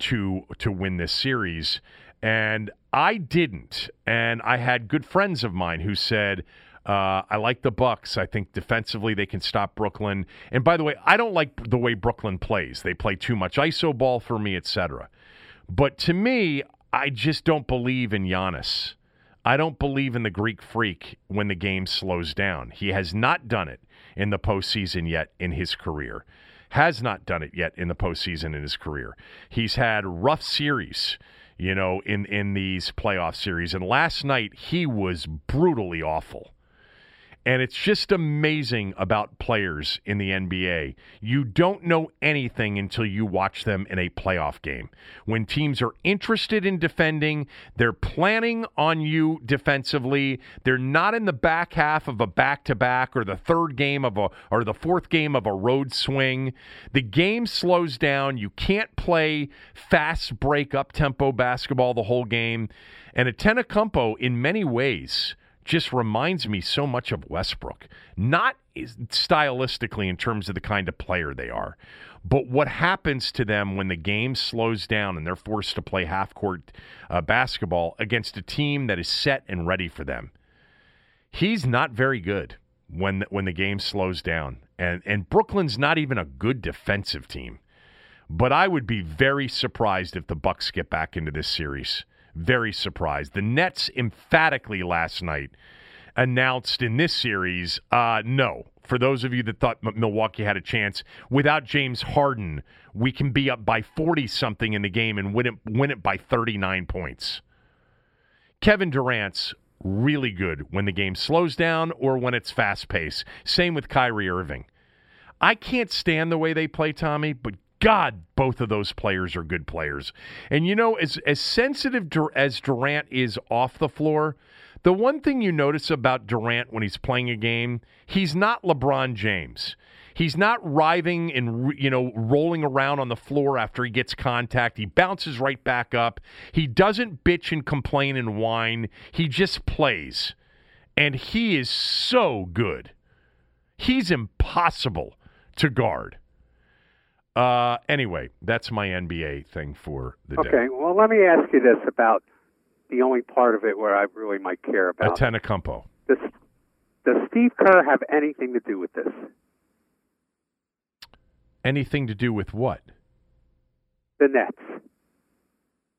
to to win this series and I didn't. And I had good friends of mine who said, uh, I like the Bucks. I think defensively they can stop Brooklyn. And by the way, I don't like the way Brooklyn plays. They play too much iso ball for me, etc. But to me, I just don't believe in Giannis. I don't believe in the Greek freak when the game slows down. He has not done it in the postseason yet in his career. Has not done it yet in the postseason in his career. He's had rough series you know, in in these playoff series. And last night he was brutally awful. And it's just amazing about players in the NBA. You don't know anything until you watch them in a playoff game. When teams are interested in defending, they're planning on you defensively. They're not in the back half of a back-to-back or the third game of a or the fourth game of a road swing. The game slows down. You can't play fast break up tempo basketball the whole game. And Antetokounmpo in many ways just reminds me so much of Westbrook. Not stylistically in terms of the kind of player they are, but what happens to them when the game slows down and they're forced to play half court uh, basketball against a team that is set and ready for them. He's not very good when when the game slows down. And and Brooklyn's not even a good defensive team. But I would be very surprised if the Bucks get back into this series very surprised. The Nets emphatically last night announced in this series, uh, no. For those of you that thought Milwaukee had a chance, without James Harden, we can be up by 40 something in the game and win it, win it by 39 points. Kevin Durant's really good when the game slows down or when it's fast paced. Same with Kyrie Irving. I can't stand the way they play, Tommy, but God, both of those players are good players. And you know, as as sensitive as Durant is off the floor, the one thing you notice about Durant when he's playing a game, he's not LeBron James. He's not writhing and you know rolling around on the floor after he gets contact. He bounces right back up. He doesn't bitch and complain and whine. He just plays. And he is so good. He's impossible to guard. Uh, anyway, that's my NBA thing for the okay, day. Okay, well, let me ask you this about the only part of it where I really might care about. Antetokounmpo. Does, does Steve Kerr have anything to do with this? Anything to do with what? The Nets.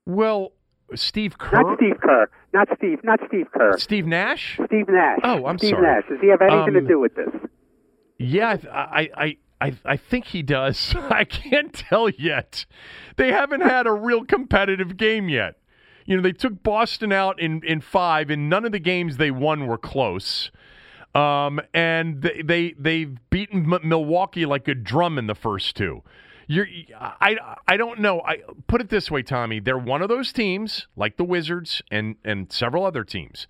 Well, Steve Kerr. Not Steve Kerr. Not Steve. Not Steve Kerr. Steve Nash. Steve Nash. Oh, I'm Steve sorry. Nash. Does he have anything um, to do with this? Yeah, I, I, I, I think he does. I can't tell yet. They haven't had a real competitive game yet. You know, they took Boston out in, in five, and none of the games they won were close. Um, and they, they they've beaten M- Milwaukee like a drum in the first two. You're, I, I don't know. I put it this way, Tommy. They're one of those teams, like the Wizards and and several other teams,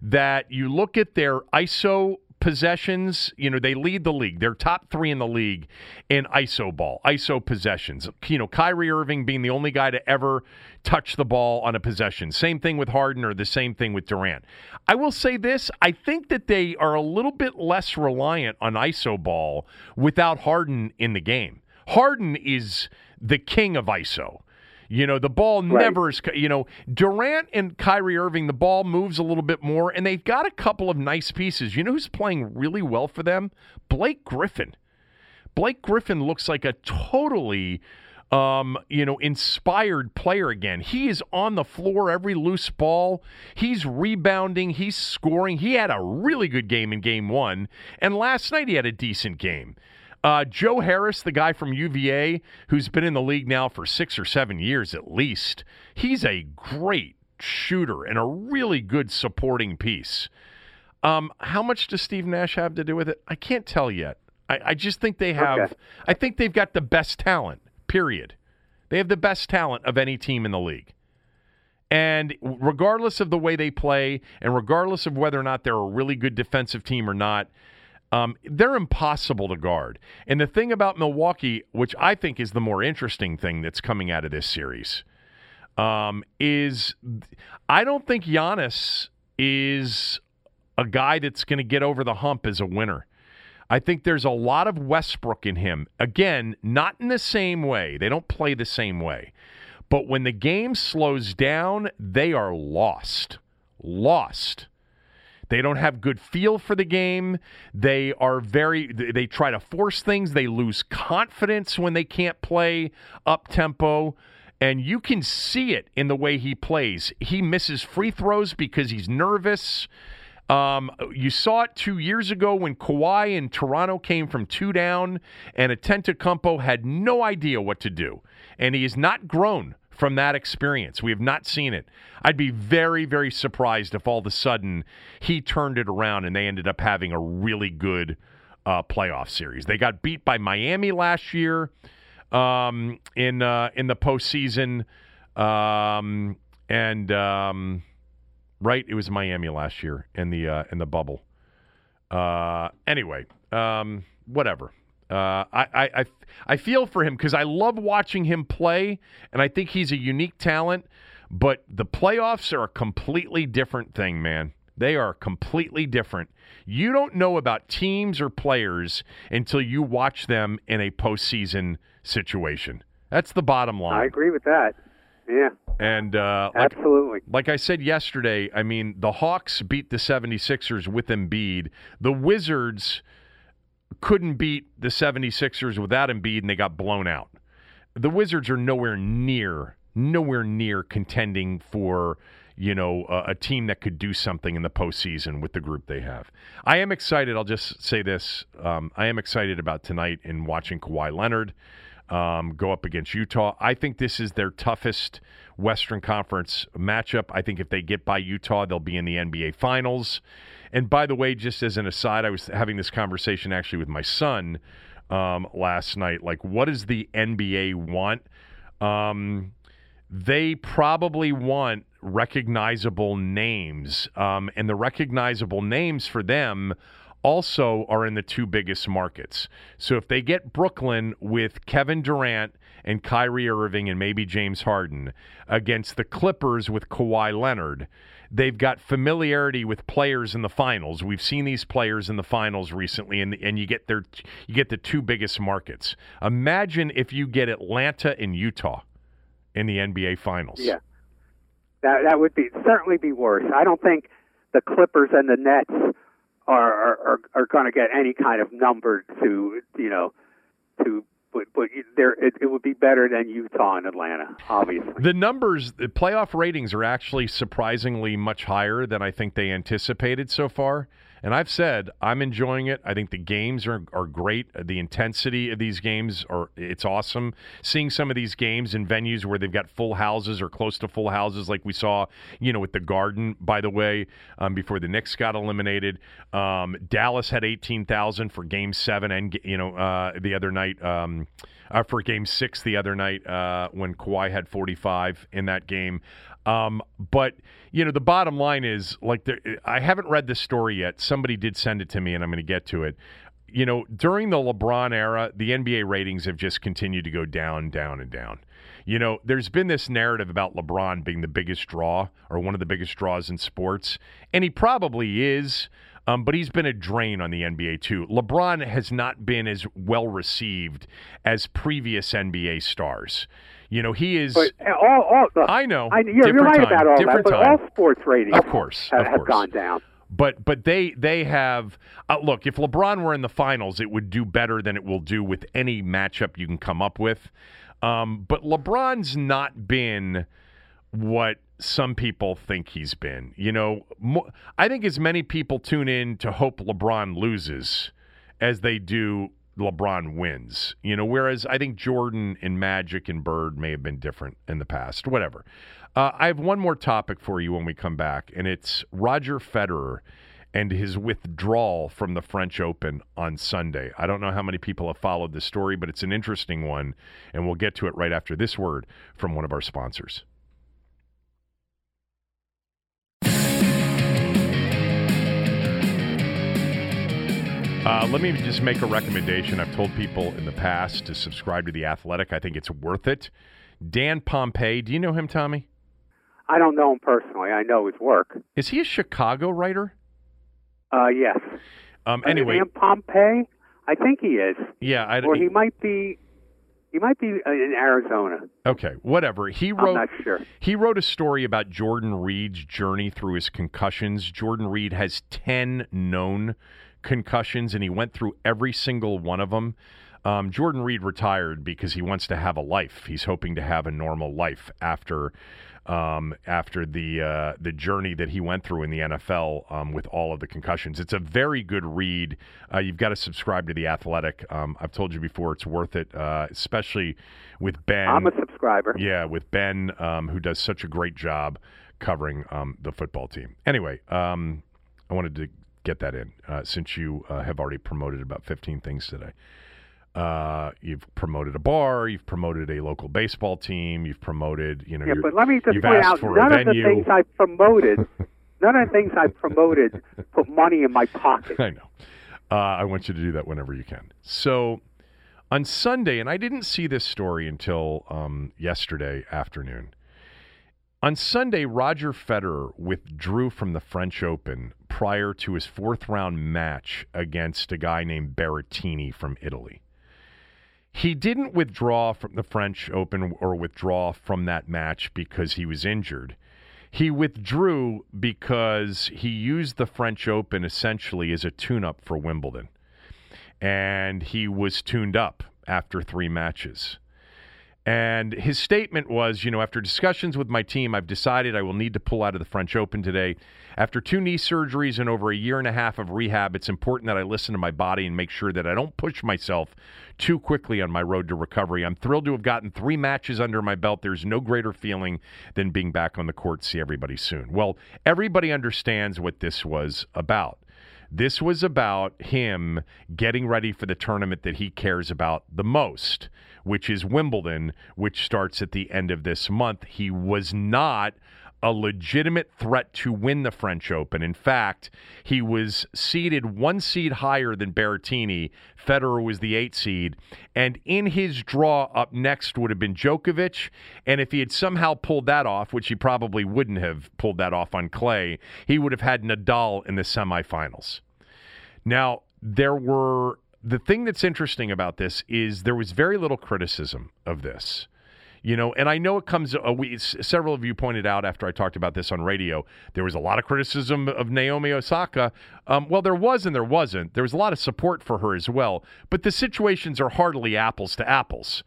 that you look at their ISO possessions, you know, they lead the league. They're top three in the league in ISO ball, ISO possessions. You know, Kyrie Irving being the only guy to ever touch the ball on a possession. Same thing with Harden or the same thing with Durant. I will say this I think that they are a little bit less reliant on ISO ball without Harden in the game. Harden is the king of ISO. You know, the ball right. never is, you know, Durant and Kyrie Irving, the ball moves a little bit more, and they've got a couple of nice pieces. You know who's playing really well for them? Blake Griffin. Blake Griffin looks like a totally um, you know, inspired player again. He is on the floor every loose ball. He's rebounding. He's scoring. He had a really good game in game one. And last night he had a decent game. Uh, Joe Harris, the guy from UVA, who's been in the league now for six or seven years at least, he's a great shooter and a really good supporting piece. Um, how much does Steve Nash have to do with it? I can't tell yet. I, I just think they have. Okay. I think they've got the best talent. Period. They have the best talent of any team in the league. And regardless of the way they play, and regardless of whether or not they're a really good defensive team or not, um, they're impossible to guard. And the thing about Milwaukee, which I think is the more interesting thing that's coming out of this series, um, is I don't think Giannis is a guy that's going to get over the hump as a winner. I think there's a lot of Westbrook in him. Again, not in the same way. They don't play the same way. But when the game slows down, they are lost. Lost. They don't have good feel for the game. They are very they try to force things. They lose confidence when they can't play up tempo. And you can see it in the way he plays. He misses free throws because he's nervous. Um, you saw it two years ago when Kawhi in Toronto came from two down, and Antetokounmpo had no idea what to do, and he has not grown from that experience. We have not seen it. I'd be very, very surprised if all of a sudden he turned it around and they ended up having a really good uh, playoff series. They got beat by Miami last year um, in uh, in the postseason, um, and um, right, it was Miami last year in the uh, in the bubble. Uh, anyway, um, whatever. Uh, I, I, I feel for him because I love watching him play, and I think he's a unique talent. But the playoffs are a completely different thing, man. They are completely different. You don't know about teams or players until you watch them in a postseason situation. That's the bottom line. I agree with that. Yeah. And uh, like, absolutely, like I said yesterday, I mean the Hawks beat the 76ers with Embiid. The Wizards couldn't beat the 76ers without Embiid, and they got blown out. The Wizards are nowhere near, nowhere near contending for, you know, a, team that could do something in the postseason with the group they have. I am excited. I'll just say this: um, I am excited about tonight in watching Kawhi Leonard um, go up against Utah. I think this is their toughest Western Conference matchup. I think if they get by Utah, they'll be in the NBA Finals. And by the way, just as an aside, I was having this conversation actually with my son um, last night. Like, what does the NBA want? Um, they probably want recognizable names. Um, and the recognizable names for them also are in the two biggest markets. So if they get Brooklyn with Kevin Durant and Kyrie Irving and maybe James Harden against the Clippers with Kawhi Leonard, They've got familiarity with players in the finals. We've seen these players in the finals recently, and and you get their you get the two biggest markets. Imagine if you get Atlanta and Utah in the NBA finals. Yeah, that that would be certainly be worse. I don't think the Clippers and the Nets are are, are going to get any kind of number to you know to but but there it, it, would be better than Utah and Atlanta, obviously. The numbers, the playoff ratings are actually surprisingly much higher than I think they anticipated so far. And I've said I'm enjoying it. I think the games are, are great. The intensity of these games are it's awesome. Seeing some of these games in venues where they've got full houses or close to full houses, like we saw, you know, with the Garden. By the way, um, before the Knicks got eliminated, um, Dallas had 18,000 for Game Seven, and you know uh, the other night. Um, uh, for game six the other night uh, when Kawhi had 45 in that game. Um, but you know, the bottom line is like there, I haven't read this story yet. Somebody did send it to me, and I'm going to get to it. You know, during the LeBron era, the NBA ratings have just continued to go down, down, and down. You know, there's been this narrative about LeBron being the biggest draw or one of the biggest draws in sports, and he probably is. Um, but he's been a drain on the NBA too. LeBron has not been as well received as previous NBA stars. You know, he is. But uh, all, all, look, I know. I, you're, you're right time, about all that, but time. all sports ratings, of course, have, of have gone down. But but they they have uh, look. If LeBron were in the finals, it would do better than it will do with any matchup you can come up with. Um, but LeBron's not been what some people think he's been. You know, I think as many people tune in to hope LeBron loses as they do LeBron wins. You know, whereas I think Jordan and Magic and Bird may have been different in the past. Whatever. Uh, I have one more topic for you when we come back, and it's Roger Federer and his withdrawal from the French Open on Sunday. I don't know how many people have followed this story, but it's an interesting one, and we'll get to it right after this word from one of our sponsors. Uh, let me just make a recommendation. I've told people in the past to subscribe to The Athletic. I think it's worth it. Dan Pompei, do you know him, Tommy? I don't know him personally. I know his work. Is he a Chicago writer? Uh, yes. Um, anyway, Dan Pompei, I think he is, yeah, I, or he might be. He might be uh, in Arizona. okay, whatever. He I'm wrote not sure. he wrote a story about Jordan Reed's journey through his concussions. Jordan Reed has ten known concussions, and he went through every single one of them. Um, Jordan Reed retired because he wants to have a life. He's hoping to have a normal life after um, after the uh, the journey that he went through in the NFL um, with all of the concussions. It's a very good read. Uh, you've got to subscribe to the Athletic. Um, I've told you before, it's worth it, uh, especially with Ben. I'm a subscriber. Yeah, with Ben, um, who does such a great job covering um, the football team. Anyway, um, I wanted to get that in uh, since you uh, have already promoted about 15 things today. Uh, you've promoted a bar, you've promoted a local baseball team, you've promoted, you know, Yeah, but let me just point out none of the things I promoted, none of the things I promoted put money in my pocket. I know. Uh, I want you to do that whenever you can. So on Sunday, and I didn't see this story until um, yesterday afternoon. On Sunday, Roger Federer withdrew from the French Open prior to his fourth round match against a guy named Berrettini from Italy. He didn't withdraw from the French Open or withdraw from that match because he was injured. He withdrew because he used the French Open essentially as a tune up for Wimbledon. And he was tuned up after three matches. And his statement was, you know, after discussions with my team, I've decided I will need to pull out of the French Open today. After two knee surgeries and over a year and a half of rehab, it's important that I listen to my body and make sure that I don't push myself too quickly on my road to recovery. I'm thrilled to have gotten three matches under my belt. There's no greater feeling than being back on the court see everybody soon. Well, everybody understands what this was about. This was about him getting ready for the tournament that he cares about the most, which is Wimbledon, which starts at the end of this month. He was not a legitimate threat to win the French Open. In fact, he was seeded one seed higher than Berrettini. Federer was the eight seed. And in his draw up next would have been Djokovic. And if he had somehow pulled that off, which he probably wouldn't have pulled that off on clay, he would have had Nadal in the semifinals. Now, there were the thing that's interesting about this is there was very little criticism of this. You know, and I know it comes. Uh, several of you pointed out after I talked about this on radio. There was a lot of criticism of Naomi Osaka. Um, well, there was and there wasn't. There was a lot of support for her as well. But the situations are hardly apples to apples.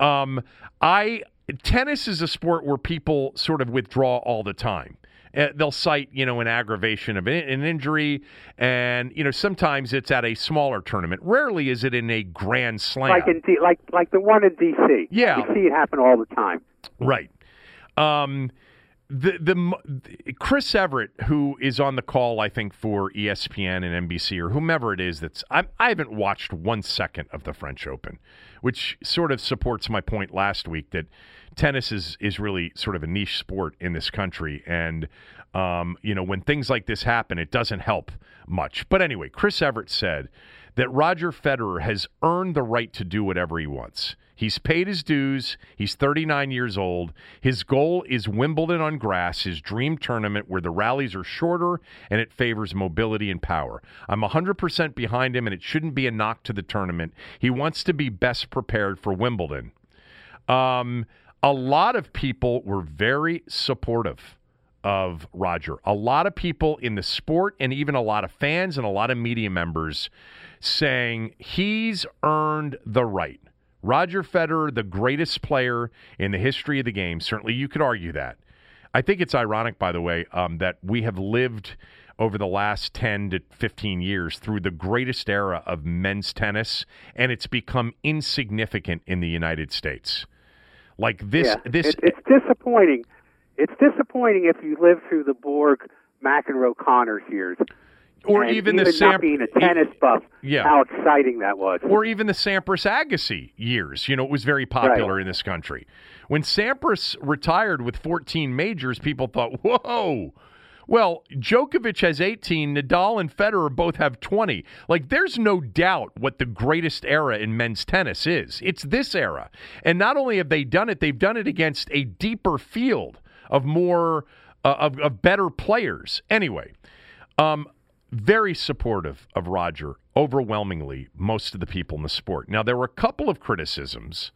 Um, I tennis is a sport where people sort of withdraw all the time. Uh, they'll cite, you know, an aggravation of an, injury, and you know sometimes it's at a smaller tournament. Rarely is it in a grand slam. Like in D, like like the one in D.C. Yeah. you see it happen all the time. Right. Um, the the Chris Evert, who is on the call, I think for ESPN and NBC or whomever it is, that's I, I haven't watched one second of the French Open, which sort of supports my point last week that tennis is is really sort of a niche sport in this country, and um, you know when things like this happen, it doesn't help much. But anyway, Chris Evert said that Roger Federer has earned the right to do whatever he wants. He's paid his dues. He's 39 years old. His goal is Wimbledon on grass, his dream tournament where the rallies are shorter and it favors mobility and power. I'm 100% behind him, and it shouldn't be a knock to the tournament. He wants to be best prepared for Wimbledon. Um, a lot of people were very supportive of Roger. A lot of people in the sport and even a lot of fans and a lot of media members saying he's earned the right Roger Federer, the greatest player in the history of the game. Certainly, you could argue that. I think it's ironic, by the way, um, that we have lived over the last 10 to 15 years through the greatest era of men's tennis, and it's become insignificant in the United States. Like this, yeah, this it, it's disappointing. It's disappointing if you live through the Borg, McEnroe, Connors years or even, even the Sam- being a tennis buff, yeah. how exciting that was. Or even the Sampras Agassi years. You know, it was very popular right. in this country. When Sampras retired with 14 majors, people thought, whoa. Well, Djokovic has 18, Nadal and Federer both have 20. Like, there's no doubt what the greatest era in men's tennis is. It's this era. And not only have they done it, they've done it against a deeper field of more, uh, of, of better players. Anyway, um, very supportive of Roger, overwhelmingly, most of the people in the sport. Now, there were a couple of criticisms.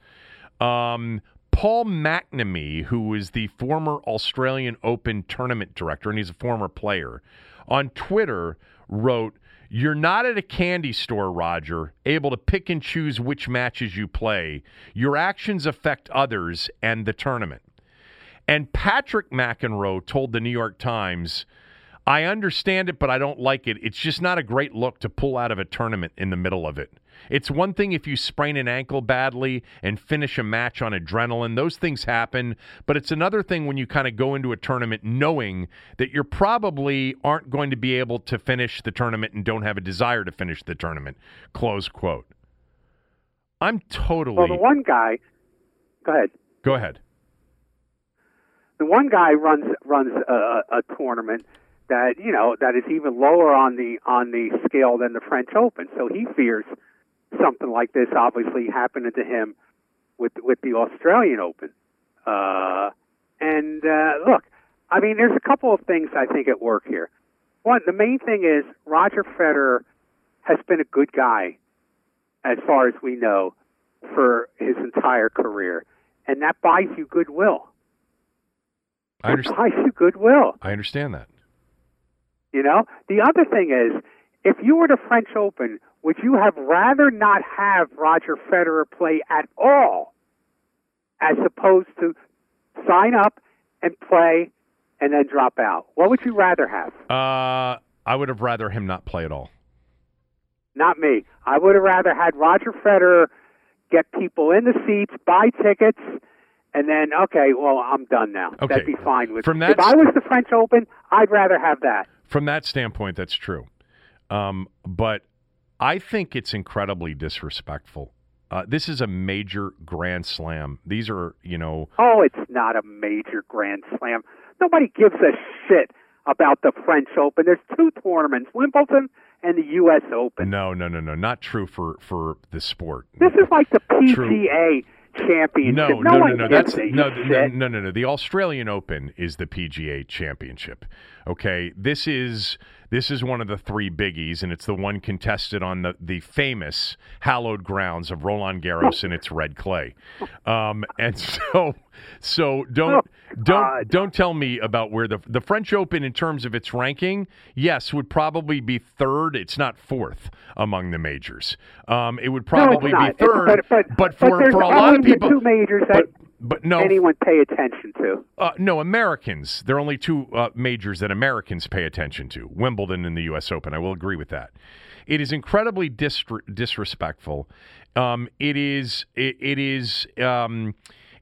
Um, Paul McNamee, who is the former Australian Open tournament director, and he's a former player, on Twitter wrote, You're not at a candy store, Roger, able to pick and choose which matches you play. Your actions affect others and the tournament. And Patrick McEnroe told the New York Times, I understand it, but I don't like it. It's just not a great look to pull out of a tournament in the middle of it. It's one thing if you sprain an ankle badly and finish a match on adrenaline. Those things happen. But it's another thing when you kind of go into a tournament knowing that you're probably aren't going to be able to finish the tournament and don't have a desire to finish the tournament. Close quote. I'm totally. Well, the one guy. Go ahead. Go ahead. The one guy runs runs a, a tournament that you know that is even lower on the on the scale than the French Open. So he fears something like this obviously happening to him with with the Australian Open. Uh, and uh, look, I mean, there's a couple of things I think at work here. One, the main thing is Roger Federer has been a good guy, as far as we know, for his entire career, and that buys you goodwill. I understand. It buys you goodwill. I understand that. You know, the other thing is, if you were the French Open, would you have rather not have Roger Federer play at all, as opposed to sign up and play and then drop out? What would you rather have? Uh, I would have rather him not play at all. Not me. I would have rather had Roger Federer get people in the seats, buy tickets, and then okay, well, I'm done now. Okay. That'd be fine with From that If I was the French Open, I'd rather have that. From that standpoint, that's true. Um, but I think it's incredibly disrespectful. Uh, this is a major Grand Slam. These are, you know. Oh, it's not a major Grand Slam. Nobody gives a shit about the French Open. There's two tournaments, Wimbledon and the U.S. Open. No, no, no, no. Not true for for the sport. This is like the PGA True. Championship. No, no, no, no, no. That's no, no, no, no, no. The Australian Open is the PGA Championship. Okay, this is this is one of the three biggies, and it's the one contested on the the famous hallowed grounds of Roland Garros and its red clay. Um, and so, so don't don't don't tell me about where the the French Open in terms of its ranking. Yes, would probably be third. It's not fourth among the majors. Um, it would probably not. be third. but, but, but for for a lot of people, two majors that but but no, anyone pay attention to. uh, no Americans. There are only two uh, majors that Americans pay attention to: Wimbledon and the U.S. Open. I will agree with that. It is incredibly dis- disrespectful. Um, it is. It, it is. Um,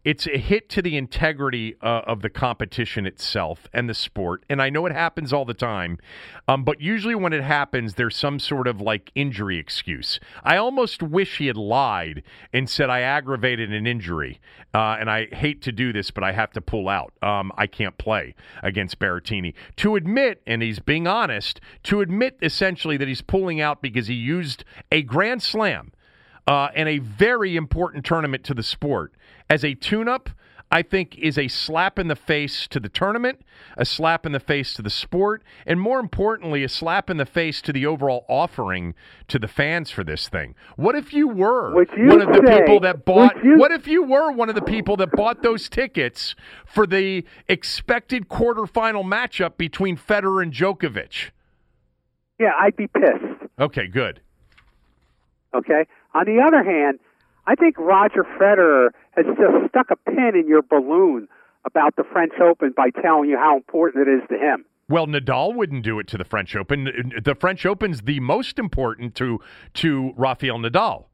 it's a hit to the integrity uh, of the competition itself and the sport. And I know it happens all the time, um, but usually when it happens, there's some sort of like injury excuse. I almost wish he had lied and said I aggravated an injury, uh, and I hate to do this, but I have to pull out. Um, I can't play against Berrettini. To admit, and he's being honest, to admit essentially that he's pulling out because he used a grand slam uh, and a very important tournament to the sport as a tune-up. I think is a slap in the face to the tournament, a slap in the face to the sport, and more importantly, a slap in the face to the overall offering to the fans for this thing. What if you were you one of the say, people that bought? you, what if you were one of the people that bought those tickets for the expected quarterfinal matchup between Federer and Djokovic? Yeah, I'd be pissed. Okay, good. Okay. On the other hand, I think Roger Federer has just stuck a pin in your balloon about the French Open by telling you how important it is to him. Well, Nadal wouldn't do it to the French Open. The French Open's the most important to to Rafael Nadal.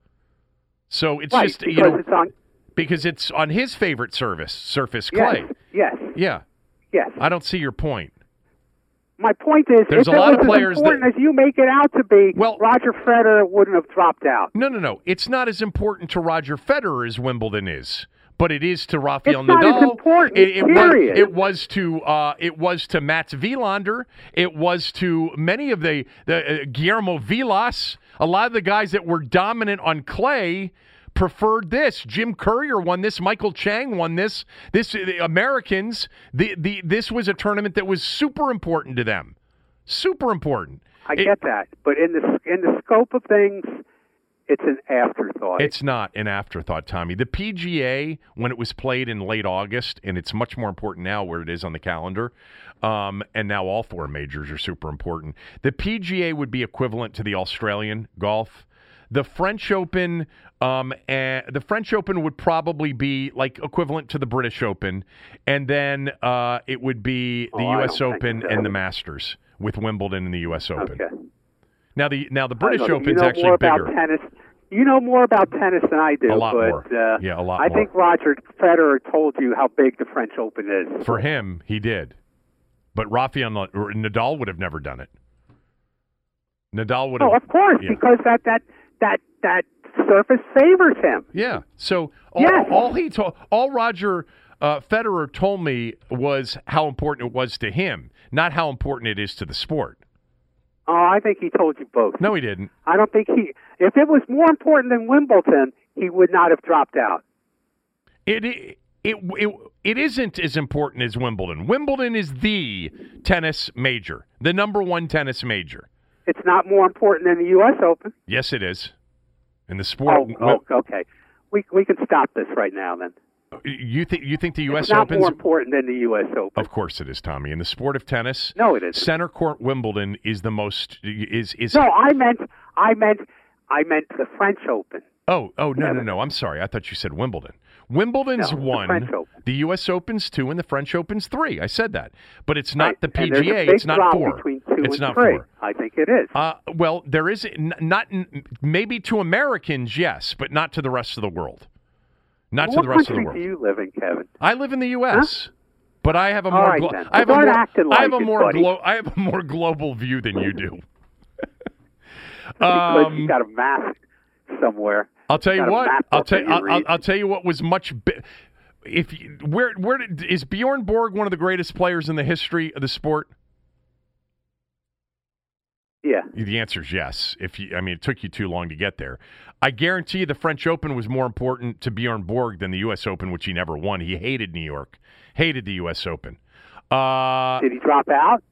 So it's right, just you know it's on because it's on his favorite service surface clay. Yes, yes, Yeah, yes. I don't see your point. My point is, There's if a it lot was of players as important that- as you make it out to be, Well- Roger Federer wouldn't have dropped out. No, no, no. It's not as important to Roger Federer as Wimbledon is, but it is to Rafael It's not Nadal. as important, It, it was. It was to. Uh, it was to Mats Wilander. It was to many of the the uh, Guillermo Vilas. A lot of the guys that were dominant on clay preferred this. Jim Courier won this. Michael Chang won this. This the Americans. The the this was a tournament that was super important to them. Super important. I It- get that, but in the in the scope of things, it's an afterthought. It's not an afterthought, Tommy. The PGA, when it was played in late August, and it's much more important now where it is on the calendar, um, and now all four majors are super important. The PGA would be equivalent to the Australian golf. The French Open, um, and the French Open would probably be like equivalent to the British Open, and then uh, it would be the Oh, U.S. Open so. and the Masters with Wimbledon and the U.S. Open. okay. Now the now the British know. Open's you know actually more bigger. about tennis. You know more about tennis than I do. A lot but, more. Uh, Yeah, a lot I more. think Roger Federer told you how big the French Open is. For him, he did. But Rafael Nadal would have never done it. Nadal would have. Oh, of course, yeah. because that that that that surface favors him. Yeah. So all, Yes. all he told, all Roger uh, Federer told me was how important it was to him, not how important it is to the sport. Oh, I think he told you both. No, he didn't. I don't think he. If it was more important than Wimbledon, he would not have dropped out. It it it it, it isn't as important as Wimbledon. Wimbledon is the tennis major, the number one tennis major. It's not more important than the U.S. Open. Yes, it is. And the sport, Oh, oh, okay. We we can stop this right now then. you think you think the U.S. It's not Open's more important than the U.S. Open. Of course it is, Tommy. In the sport of tennis, No, it isn't. center court Wimbledon is the most is is No, I meant I meant I meant the French Open. Oh, oh no, no, no. I'm sorry. I thought you said Wimbledon. Wimbledon's No, the one. Open. The U.S. Open's two, and the French Open's three. I said that, but it's not Right. the PGA. It's not four. It's not three. four. I think it is. Uh, well, there is n- not n- maybe to Americans, yes, but not to the rest of the world. Not to the rest of the world. do you live in, Kevin? I live in the U.S., but I have a more right, glo- then. I have a more I have a more glo- I have a more global view than you do. Um, you got a mask somewhere. I'll tell you what. I'll tell. you I'll, I'll. I'll tell you what was much. If you, where where did, is Bjorn Borg one of the greatest players in the history of the sport? Yeah. The answer is yes. If you, I mean, it took you too long to get there. I guarantee you, the French Open was more important to Bjorn Borg than the U.S. Open, which he never won. He hated New York, hated the U.S. Open. Uh, Did he drop out?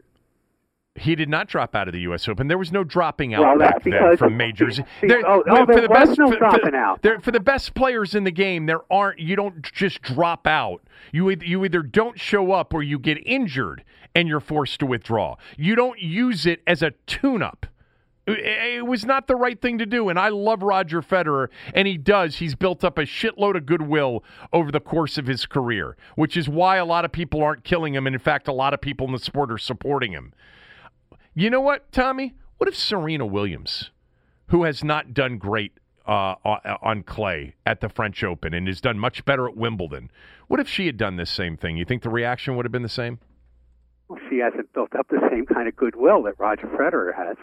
He did not drop out of the U.S. Open. There was no dropping out Well, back then from majors. see, There- oh, oh, there was no for- for- dropping out. there- for the best players in the game, there aren't. You don't just drop out. You you either don't show up or you get injured and you're forced to withdraw. You don't use it as a tune-up. It was not the right thing to do, and I love Roger Federer, and he does. He's built up a shitload of goodwill over the course of his career, which is why a lot of people aren't killing him, and in fact, a lot of people in the sport are supporting him. You know what, Tommy? What if Serena Williams, who has not done great uh, on clay at the French Open and has done much better at Wimbledon. What if she had done this same thing? You think the reaction would have been the same? Well, she hasn't built up the same kind of goodwill that Roger Federer has.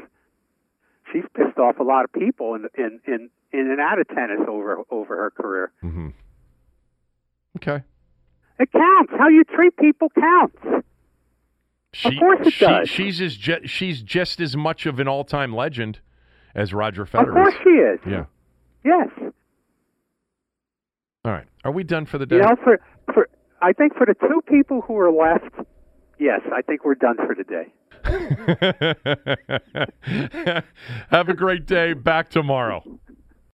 She's pissed off a lot of people in in in, in and out of tennis over over her career. Mm-hmm. Okay. It counts. How you treat people counts. She, of course it she, does. She's as ju- she's just as much of an all-time legend as Roger Federer. Of course she is. Yeah. Yes. All right. Are we done for the day? You know, for for I think for the two people who are left, yes, I think we're done for today. Have a great day. Back tomorrow.